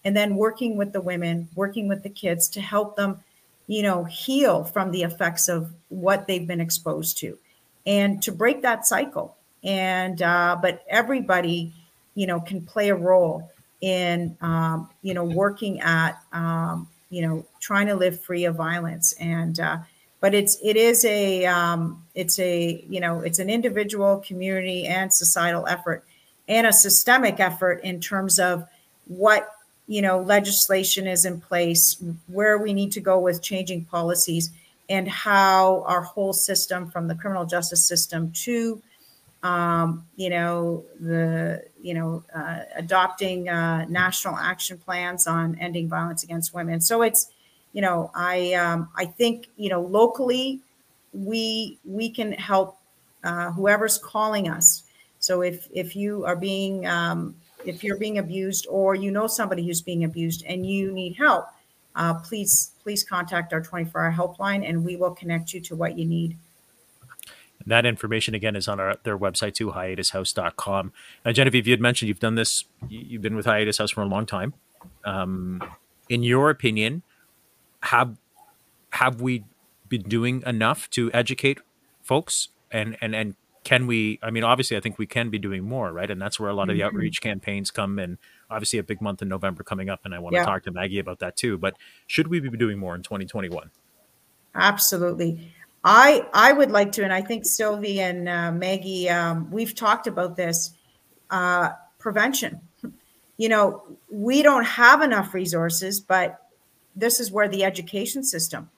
Speaker 2: and then working with the women, working with the kids to help them, you know, heal from the effects of what they've been exposed to and to break that cycle. And, uh, but everybody, you know, can play a role in, um, you know, working at, um, you know trying to live free of violence. And uh, but it's it is a um, it's a you know it's an individual community and societal effort and a systemic effort in terms of what you know legislation is in place where we need to go with changing policies and how our whole system from the criminal justice system to um, you know the you know uh, adopting uh, national action plans on ending violence against women. So it's you know i um, i think you know locally we we can help uh, whoever's calling us. So if if you are being um, if you're being abused or you know somebody who's being abused and you need help uh, please please contact our 24 hour helpline and we will connect you to what you need
Speaker 1: that information again is on our, their website too, hiatushouse.com. Now, Genevieve, you had mentioned you've done this, you've been with Hiatus House for a long time. Um, in your opinion, have have we been doing enough to educate folks and and and can we i mean obviously i think we can be doing more right and that's where a lot of the mm-hmm. outreach campaigns come and obviously a big month in november coming up and i want yeah. to talk to maggie about that too but should we be doing more in 2021
Speaker 2: absolutely I I would like to, and I think Sylvie and uh, Maggie, um, we've talked about this uh, prevention. You know, we don't have enough resources, but this is where the education system.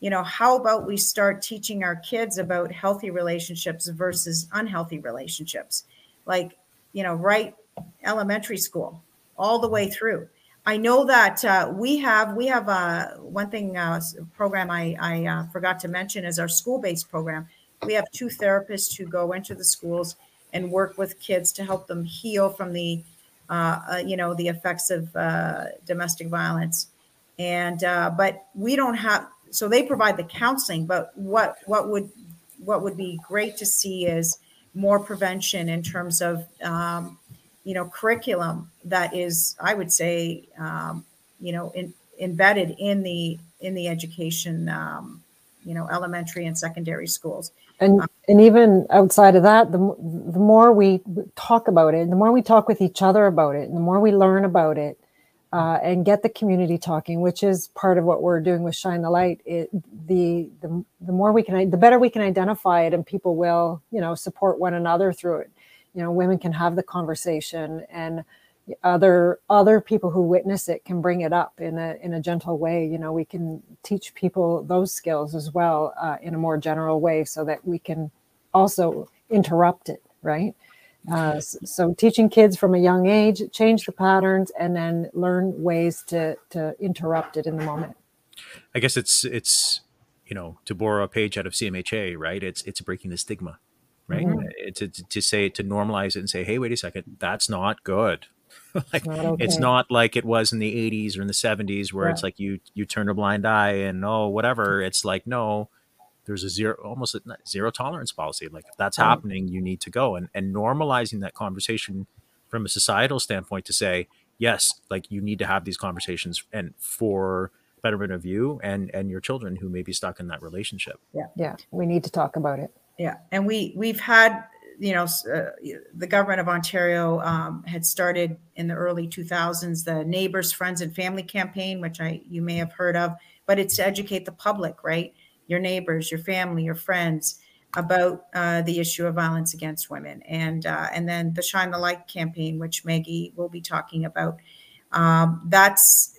Speaker 2: You know, how about we start teaching our kids about healthy relationships versus unhealthy relationships, like you know, right elementary school all the way through I know that uh, we have we have uh, one thing uh, program I, I uh, forgot to mention is our school based program. We have two therapists who go into the schools and work with kids to help them heal from the uh, uh, you know the effects of domestic violence. And but we don't have so they provide the counseling. But what what would what would be great to see is more prevention in terms of um, you know curriculum that is i would say um, you know in, embedded in the in the education um, you know elementary and secondary schools.
Speaker 3: And um, and even outside of that the, the more we talk about it the more we talk with each other about it and the more we learn about it uh, and get the community talking which is part of what we're doing with shine the light. It, the, the the more we can the better we can identify it and people will you know support one another through it you know women can have the conversation and other other people who witness it can bring it up in a in a gentle way. You know we can teach people those skills as well uh, in a more general way so that we can also interrupt it right? Uh, so teaching kids from a young age change the patterns and then learn ways to to interrupt it in the moment.
Speaker 1: I guess it's it's you know, to borrow a page out of CMHA, right? It's it's breaking the stigma, right? Mm-hmm. To, to say to normalize it and say, hey, wait a second, that's not good. <laughs> like not okay. it's not like it was in the 80s or in the 70s where yeah. it's like you you turn a blind eye and oh whatever. It's like no, there's a zero almost a zero tolerance policy. Like if that's right. happening, you need to go and and normalizing that conversation from a societal standpoint to say yes, like you need to have these conversations and for betterment of you and and your children who may be stuck in that relationship.
Speaker 3: Yeah, yeah, we need to talk about it.
Speaker 2: Yeah, and we we've had you know uh, the government of Ontario um, had started in the early 2000s the Neighbors, Friends, and Family campaign, which I you may have heard of, but it's to educate the public, right? Your neighbors, your family, your friends about uh, the issue of violence against women, and uh, and then the Shine the Light campaign, which Maggie will be talking about. Um, that's,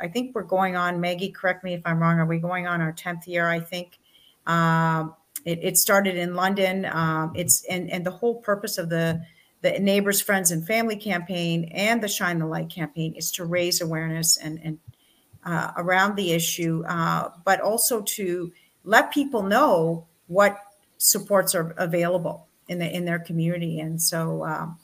Speaker 2: I think we're going on, Maggie, correct me if I'm wrong. Are we going on our 10th year? I think um, it, it, started in London. Um, it's, and, and the whole purpose of the, the neighbors, friends, and family campaign and the Shine the Light campaign is to raise awareness and, and uh, around the issue, uh, but also to let people know what supports are available in the in their community. And so, um,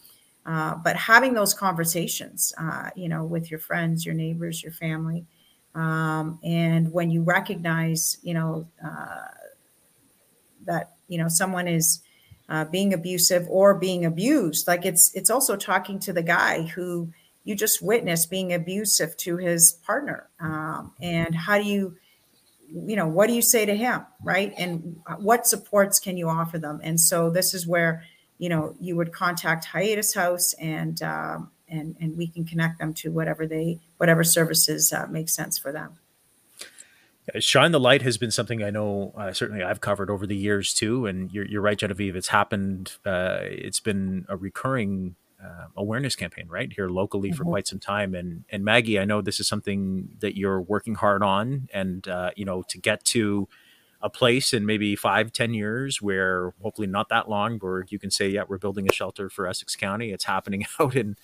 Speaker 2: uh, but having those conversations, uh, you know, with your friends, your neighbors, your family, um, and when you recognize, you know, uh, that you know someone is uh, being abusive or being abused, like it's it's also talking to the guy who you just witnessed being abusive to his partner, um, and how do you you know what do you say to him right and what supports can you offer them and so this is where you know, you would contact Hiatus House and um, and and we can connect them to whatever they whatever services uh, make sense for them.
Speaker 1: Shine the light has been something I know uh, certainly I've covered over the years too, and you're, you're right, Genevieve. It's happened. Uh, it's been a recurring uh, awareness campaign right here locally mm-hmm. for quite some time. And and Maggie, I know this is something that you're working hard on, and uh, you know to get to a place in maybe five, ten years where hopefully not that long, where you can say, yeah, we're building a shelter for Essex County. It's happening <laughs> out in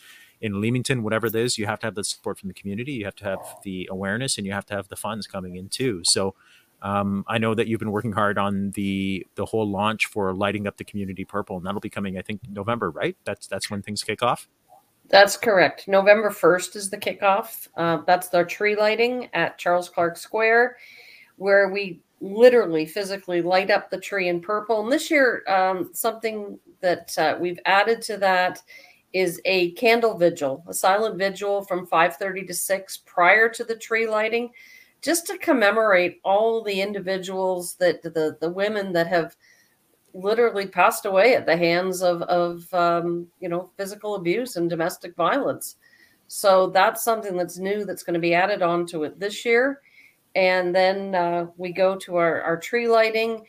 Speaker 1: in Leamington, whatever it is, you have to have the support from the community, you have to have the awareness, and you have to have the funds coming in too. So um, I know that you've been working hard on the the whole launch for lighting up the community purple, and that'll be coming, I think, November, right? That's that's when things kick off.
Speaker 4: That's correct. November first is the kickoff. Uh, that's the tree lighting at Charles Clark Square, where we literally physically light up the tree in purple. And this year, um, something that uh, we've added to that is a candle vigil, a silent vigil from 5:30 to 6 prior to the tree lighting, just to commemorate all the individuals that the the women that have literally passed away at the hands of of um, you know physical abuse and domestic violence. So that's something that's new that's going to be added onto it this year and then uh, we go to our, our tree lighting.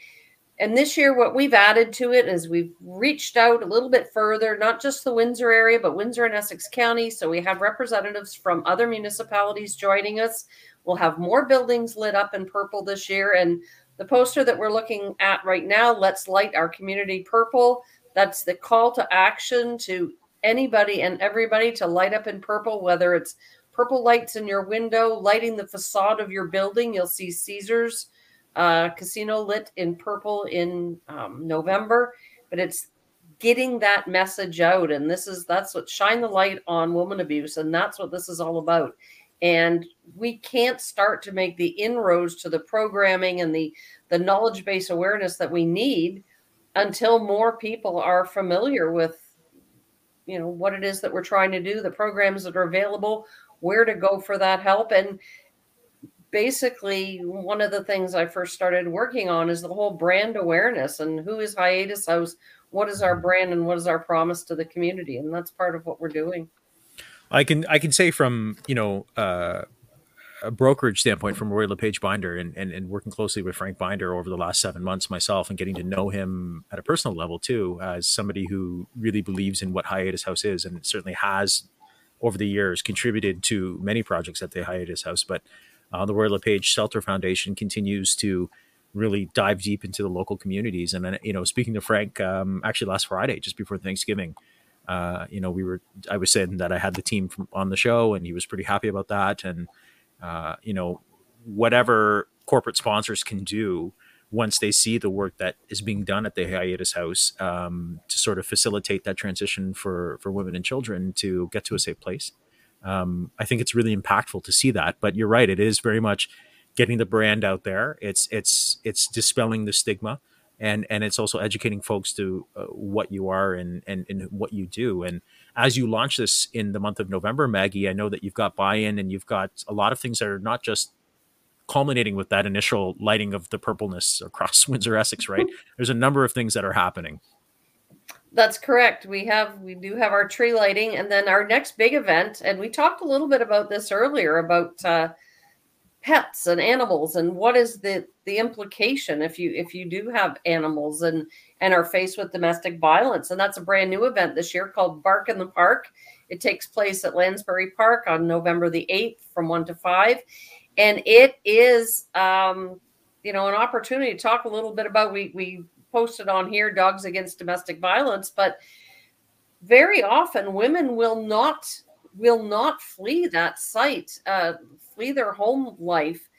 Speaker 4: And this year, what we've added to it is we've reached out a little bit further, not just the Windsor area, but Windsor and Essex County. So we have representatives from other municipalities joining us. We'll have more buildings lit up in purple this year. And the poster that we're looking at right now, Let's Light Our Community Purple, that's the call to action to anybody and everybody to light up in purple, whether it's purple lights in your window, lighting the facade of your building. You'll see Caesars uh, Casino lit in purple in um, November, but it's getting that message out. And this is that's what shine the light on woman abuse, and that's what this is all about. And we can't start to make the inroads to the programming and the the knowledge base awareness that we need until more people are familiar with you know what it is that we're trying to do the programs that are available where to go for that help. And basically, one of the things I first started working on is the whole brand awareness and who is Hiatus House, what is our brand, and what is our promise to the community. And that's part of what we're doing.
Speaker 1: I can I can say from you know uh, a brokerage standpoint from Royal LePage Binder and, and, and working closely with Frank Binder over the last seven months myself and getting to know him at a personal level too as somebody who really believes in what Hiatus House is and certainly has over the years contributed to many projects at the Hiatus House. But uh, the Royal LePage Shelter Foundation continues to really dive deep into the local communities. And then, you know, speaking to Frank, um, actually last Friday, just before Thanksgiving, uh, you know, we were, I was saying that I had the team from, on the show and he was pretty happy about that. And, uh, you know, whatever corporate sponsors can do once they see the work that is being done at the hiatus house um, to sort of facilitate that transition for for women and children to get to a safe place. Um, I think it's really impactful to see that. But you're right; it is very much getting the brand out there. It's it's it's dispelling the stigma, and and it's also educating folks to uh, what you are and, and and what you do. And as you launch this in the month of November, Maggie, I know that you've got buy-in and you've got a lot of things that are not just culminating with that initial lighting of the purpleness across <laughs> Windsor Essex, right? <laughs> There's a number of things that are happening.
Speaker 4: That's correct. We have we do have our tree lighting, and then our next big event, and we talked a little bit about this earlier about uh, pets and animals, and what is the the implication if you if you do have animals and and are faced with domestic violence, and that's a brand new event this year called Bark in the Park. It takes place at Lanspeary Park on November the eighth from one to five and it is um, you know an opportunity to talk a little bit about we we posted on here dogs against domestic violence but very often women will not will not flee that site uh, flee their home life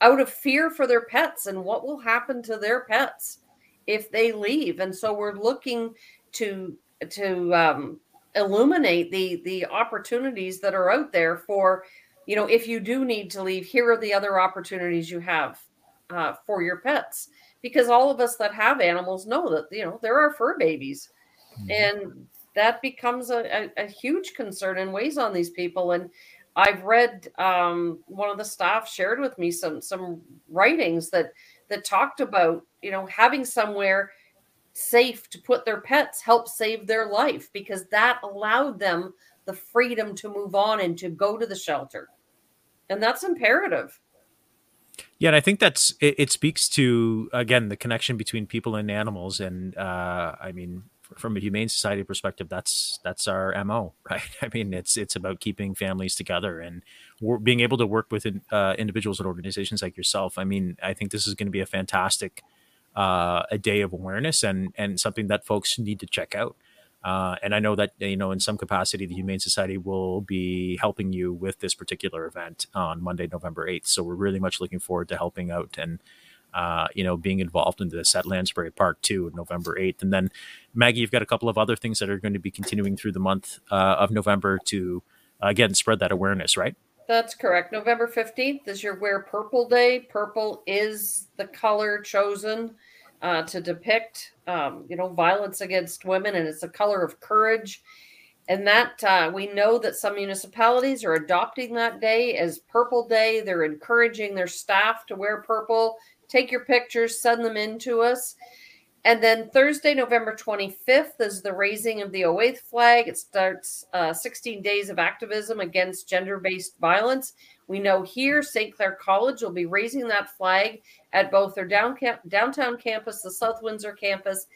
Speaker 4: out of fear for their pets and what will happen to their pets if they leave and so we're looking to to um, illuminate the the opportunities that are out there for you know, if you do need to leave, here are the other opportunities you have uh, for your pets. Because all of us that have animals know that, you know, there are fur babies. Mm-hmm. And that becomes a, a, a, huge concern and weighs on these people. And I've read um, one of the staff shared with me some some writings that that talked about, you know, having somewhere safe to put their pets help save their life because that allowed them the freedom to move on and to go to the shelter and that's imperative
Speaker 1: yeah and i think that's it, it, speaks to again the connection between people and animals and uh, i mean from a humane society perspective that's that's our mo <laughs> right? I mean it's it's about keeping families together and being able to work with uh, individuals and organizations like yourself. I mean i think this is going to be a fantastic uh, a day of awareness and and something that folks need to check out uh, and I know that you know in some capacity the Humane Society will be helping you with this particular event on Monday, November eighth. So we're really much looking forward to helping out and uh, you know being involved in this at Lanspeary Park too, November eighth. And then Maggie, you've got a couple of other things that are going to be continuing through the month uh, of November to again spread that awareness, right?
Speaker 4: That's correct. November 15th is your Wear Purple Day. Purple is the color chosen uh, to depict, um, you know, violence against women, and it's a color of courage. And that uh, we know that some municipalities are adopting that day as Purple Day. They're encouraging their staff to wear purple. Take your pictures, send them in to us. And then Thursday, November 25th, is the raising of the OAITH flag. It starts uh, 16 days of activism against gender based violence. We know here St. Clair College will be raising that flag at both their down camp, downtown campus, the South Windsor campus,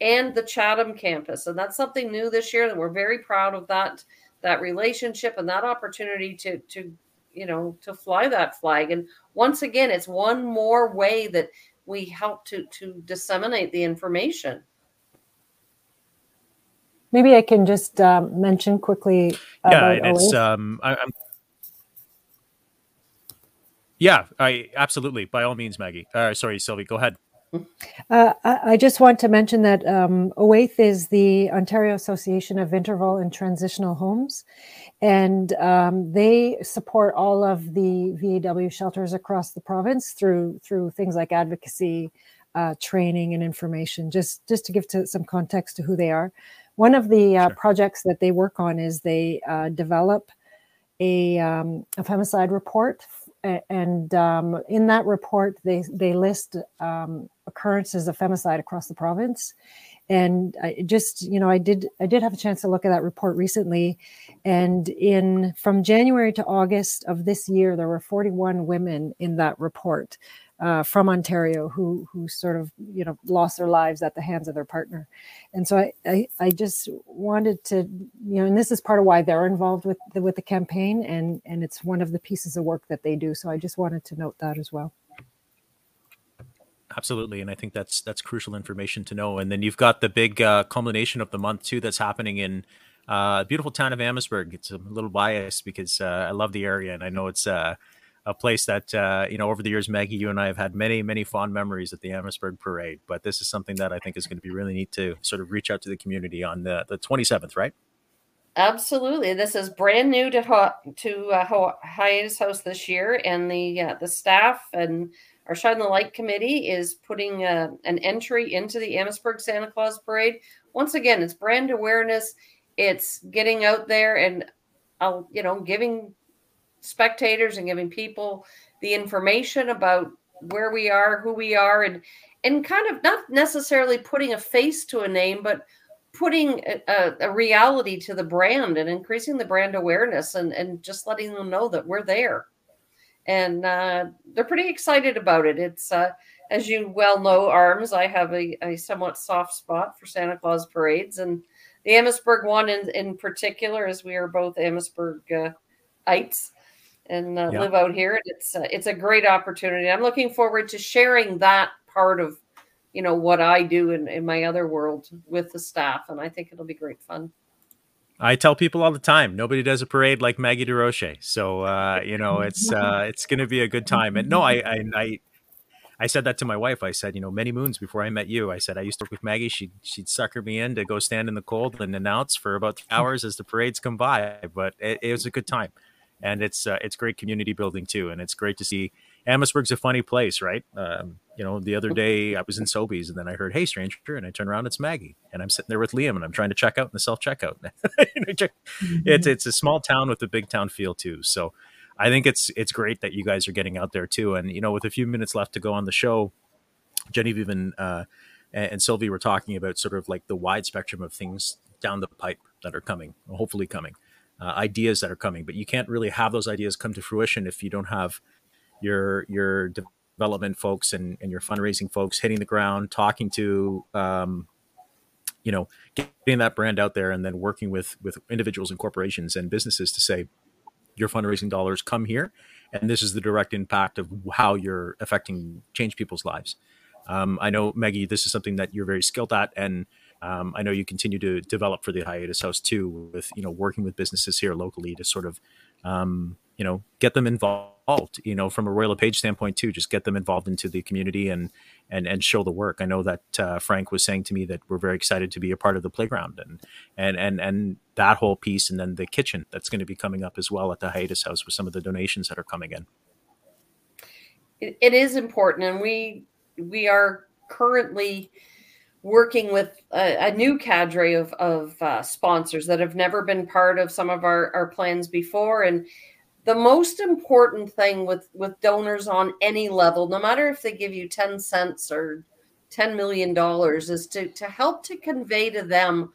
Speaker 4: and the Chatham campus. And that's something new this year, and we're very proud of that that relationship and that opportunity to to you know to fly that flag. And once again, it's one more way that we help to to disseminate the information.
Speaker 3: Maybe I can just um, mention quickly.
Speaker 1: Yeah, it's um, I, I'm yeah, I absolutely. By all means, Maggie. Uh, sorry, Sylvie. Go ahead.
Speaker 3: Uh, I just want to mention that um, OAITH is the Ontario Association of Interval and Transitional Homes, and um, they support all of the VAW shelters across the province through through things like advocacy, uh, training, and information. Just just to give to some context to who they are. One of the uh, sure. projects that they work on is they uh, develop a, um, a femicide report and um, in that report, they they list um, occurrences of femicide across the province. And I just, you know, I did I did have a chance to look at that report recently, and in from January to August of this year, there were 41 women in that report uh, from Ontario who who sort of you know lost their lives at the hands of their partner, and so I, I, I just wanted to you know and this is part of why they're involved with the, with the campaign and and it's one of the pieces of work that they do. So I just wanted to note that as well.
Speaker 1: Absolutely, and I think that's that's crucial information to know. And then you've got the big uh, culmination of the month too that's happening in uh, beautiful town of Amherstburg. It's a little biased because uh, I love the area and I know it's uh, a place that uh, you know over the years, Maggie, you and I have had many, many fond memories at the Amherstburg Parade. But this is something that I think is going to be really neat to sort of reach out to the community on the the 27th, right?
Speaker 4: Absolutely, this is brand new to to uh, Hiatus House this year, and the uh, the staff and our Shine the Light committee is putting uh, an entry into the Amherstburg Santa Claus Parade. Once again, it's brand awareness. It's getting out there and, uh, you know, giving spectators and giving people the information about where we are, who we are, and and kind of not necessarily putting a face to a name, but putting a, a, reality to the brand and increasing the brand awareness and and just letting them know that we're there. And uh, they're pretty excited about it. It's uh, as you well know, Arms. I have a, a somewhat soft spot for Santa Claus parades, and the Amherstburg one in, in particular, as we are both Amherstburg uh, and uh, yeah. live out here. And it's uh, it's a great opportunity. I'm looking forward to sharing that part of you know what I do in, in my other world with the staff, and I think it'll be great fun.
Speaker 1: I tell people all the time, nobody does a parade like Maggie Durocher. So uh, you know, it's <laughs> uh, it's going to be a good time. And no, I, I, I I said that to my wife. I said, you know, many moons before I met you, I said I used to work with Maggie. She'd she'd sucker me in to go stand in the cold and announce for about hours as the parades come by. But it, it was a good time and it's uh, it's great community building too, and it's great to see. Amherstburg's a funny place, right? Um, you know, the other day I was in Sobeys, and then I heard, "Hey, stranger," and I turn around, it's Maggie, and I'm sitting there with Liam, and I'm trying to check out in the self checkout. <laughs> mm-hmm. It's it's a small town with a big town feel too, so. I think it's it's great that you guys are getting out there too, and you know, with a few minutes left to go on the show, Genevieve and uh, and Sylvie were talking about sort of like the wide spectrum of things down the pipe that are coming, hopefully coming uh, ideas that are coming, but you can't really have those ideas come to fruition if you don't have your your development folks and, and your fundraising folks hitting the ground, talking to um, you know, getting that brand out there, and then working with with individuals and corporations and businesses to say your fundraising dollars come here, and this is the direct impact of how you're affecting change people's lives. Um, I know Maggie, this is something that you're very skilled at, and um, I know you continue to develop for the hiatus house too, with you know working with businesses here locally to sort of um, you know get them involved. You know, from a Royal LePage standpoint too, just get them involved into the community and and and show the work. I know that uh, Frank was saying to me that we're very excited to be a part of the playground and and and and that whole piece, and then the kitchen that's going to be coming up as well at the hiatus house with some of the donations that are coming in.
Speaker 4: it, it is important, and we we are currently working with a, a new cadre of, of uh, sponsors that have never been part of some of our, our plans before. And the most important thing with, with donors on any level, no matter if they give you 10 cents or $10 million, is to, to help to convey to them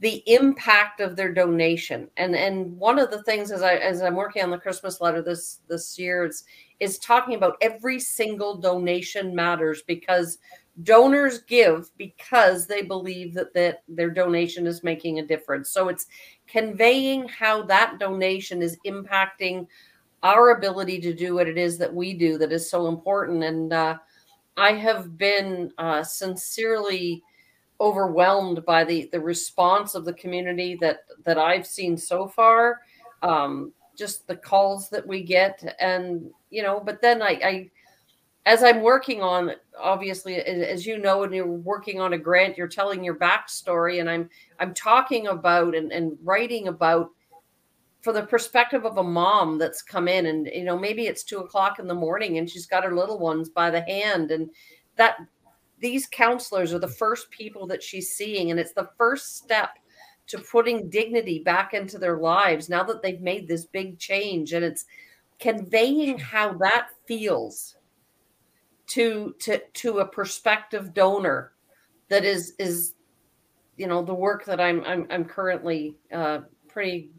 Speaker 4: the impact of their donation. And and one of the things as I as I'm working on the Christmas letter this this year is is talking about every single donation matters because donors give because they believe that, that their donation is making a difference. So it's conveying how that donation is impacting our ability to do what it is that we do that is so important. And uh, I have been uh, sincerely overwhelmed by the the response of the community that that I've seen so far. Um, just the calls that we get, and you know, but then I, I as I'm working on, obviously, as you know, when you're working on a grant, you're telling your backstory, and I'm I'm talking about and, and writing about for the perspective of a mom that's come in, and you know, maybe it's two o'clock in the morning, and she's got her little ones by the hand, and that these counselors are the first people that she's seeing, and it's the first step to putting dignity back into their lives now that they've made this big change, and it's conveying how that feels to to to a prospective donor that is is you know the work that I'm I'm, I'm currently uh, pretty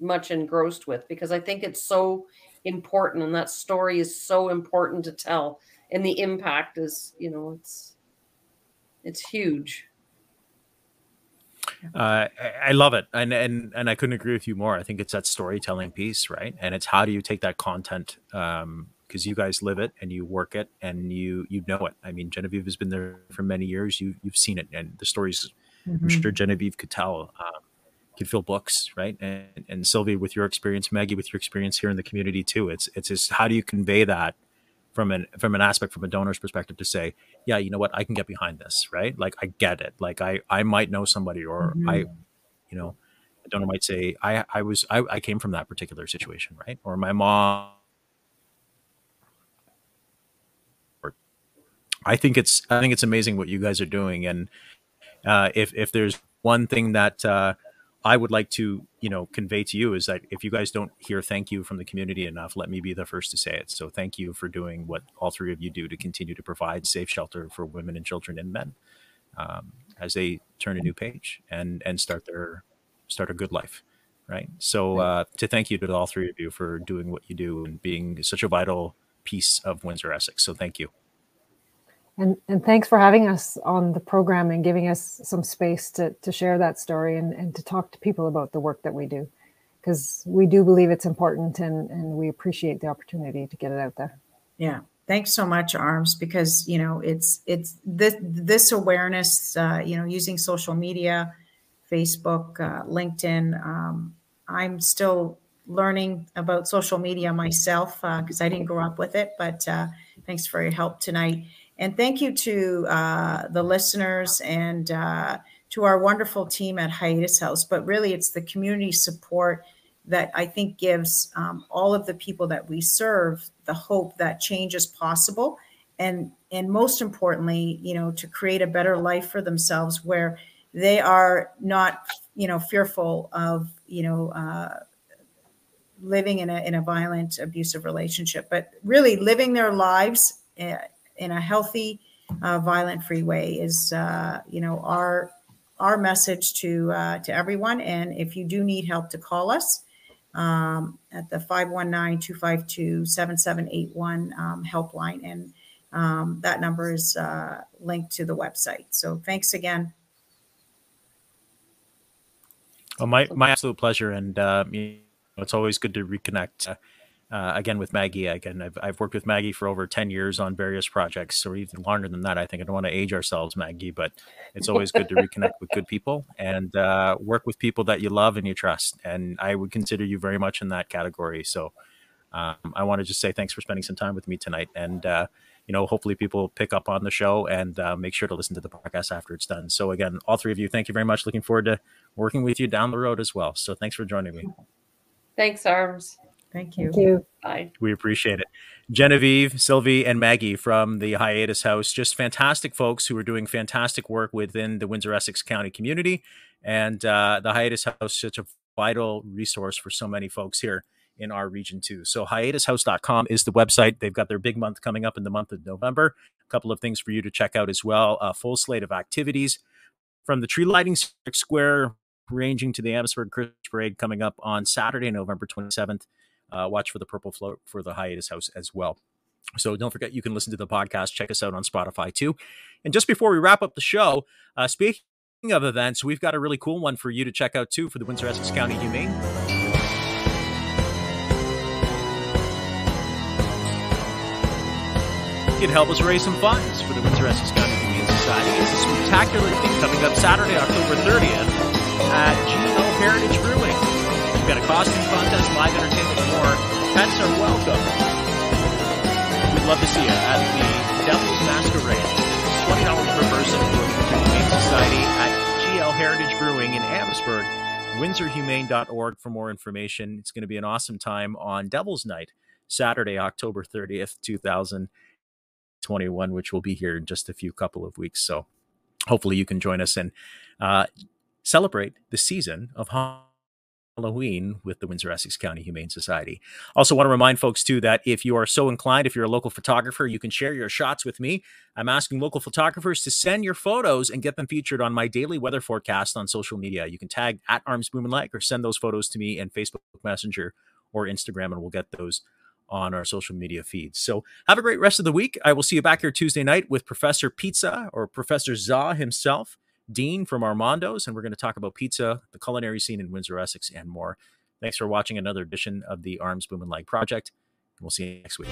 Speaker 4: much engrossed with because I think it's so important and that story is so important to tell and the impact is you know it's it's huge.
Speaker 1: Uh, I love it, and and and I couldn't agree with you more. I think it's that storytelling piece, right? And it's how do you take that content um, because you guys live it and you work it and you you know it. I mean, Genevieve has been there for many years. You you've seen it, and the stories mm-hmm. I'm sure Genevieve could tell. Um, could fill books, right? And, and Sylvie, with your experience, Maggie, with your experience here in the community too, it's it's just how do you convey that from an from an aspect from a donor's perspective to say, yeah, you know what, I can get behind this, right? Like I get it. Like I I might know somebody, or mm-hmm. I, you know, a donor might say, I I was I, I came from that particular situation, right? Or my mom. I think it's I think it's amazing what you guys are doing, and uh, if if there's one thing that uh, I would like to, you know, convey to you is that if you guys don't hear thank you from the community enough, let me be the first to say it. So thank you for doing what all three of you do to continue to provide safe shelter for women and children and men um, as they turn a new page and and start their start a good life, right? So uh, to thank you to all three of you for doing what you do and being such a vital piece of Windsor Essex. So thank you.
Speaker 3: And, and thanks for having us on the program and giving us some space to, to share that story and, and to talk to people about the work that we do. Because we do believe it's important and, and we appreciate the opportunity to get it out there.
Speaker 2: Yeah. Thanks so much, Arms, because you know it's it's this this awareness, uh, you know, using social media, Facebook, uh, LinkedIn. Um, I'm still learning about social media myself because uh, I didn't grow up with it, but uh, thanks for your help tonight. And thank you to uh, the listeners and uh, to our wonderful team at Hiatus House. But really, it's the community support that I think gives um, all of the people that we serve the hope that change is possible. And, and most importantly, you know, to create a better life for themselves where they are not, you know, fearful of, you know, uh, living in a, in a violent, abusive relationship, but really living their lives uh, in a healthy, uh, violent-free way is, uh, you know, our our message to uh, to everyone. And if you do need help, to call us um, at the 519-252-7781 um, helpline, and um, that number is uh, linked to the website. So thanks again.
Speaker 1: Well, my my absolute pleasure, and uh, it's always good to reconnect. Uh, again with Maggie. Again, I've, I've worked with Maggie for over 10 years on various projects, or even longer than that. I think I don't want to age ourselves, Maggie, but it's always good to reconnect with good people and uh, work with people that you love and you trust. And I would consider you very much in that category. So um, I want to just say thanks for spending some time with me tonight. And, uh, you know, hopefully people pick up on the show and uh, make sure to listen to the podcast after it's done. So again, all three of you, thank you very much. Looking forward to working with you down the road as well. So thanks for joining me.
Speaker 4: Thanks, Arms.
Speaker 2: Thank you.
Speaker 3: Thank you.
Speaker 4: Bye.
Speaker 1: We appreciate it. Genevieve, Sylvie, and Maggie from the Hiatus House, just fantastic folks who are doing fantastic work within the Windsor Essex County community. And uh, the Hiatus House, such a vital resource for so many folks here in our region too. So hiatushouse.com is the website. They've got their big month coming up in the month of November. A couple of things for you to check out as well. A full slate of activities from the tree lighting square ranging to the Amherstburg Christmas Parade coming up on Saturday, November 27th uh, watch for the purple float for the hiatus house as well. So don't forget you can listen to the podcast. Check us out on Spotify too. And just before we wrap up the show, uh, speaking of events, we've got a really cool one for you to check out too for the Windsor Essex County Humane. Can help us raise some funds for the Windsor Essex County Humane Society. It's a spectacular thing coming up Saturday, October 30th at GL Heritage Brewing. We've got a costume contest, live entertainment, and more. Pets are welcome. We'd love to see you at the Devil's Masquerade. $20 per person for the Humane Society at GL Heritage Brewing in Amherstburg. WindsorHumane.org for more information. It's going to be an awesome time on Devil's Night, Saturday, October 30th, 2021, which will be here in just a few couple of weeks. So hopefully you can join us and uh, celebrate the season of Halloween with the Windsor Essex County Humane Society. Also, want to remind folks too that if you are so inclined, if you're a local photographer, you can share your shots with me. I'm asking local photographers to send your photos and get them featured on my daily weather forecast on social media. You can tag at Arms Bumanlag or send those photos to me in Facebook Messenger or Instagram, and we'll get those on our social media feeds. So have a great rest of the week. I will see you back here Tuesday night with Professor Pizza or Professor Za himself. Dean from Armando's, and we're going to talk about pizza, the culinary scene in Windsor, Essex, and more. Thanks for watching another edition of the Arms, Bumanlag Project, and we'll see you next week.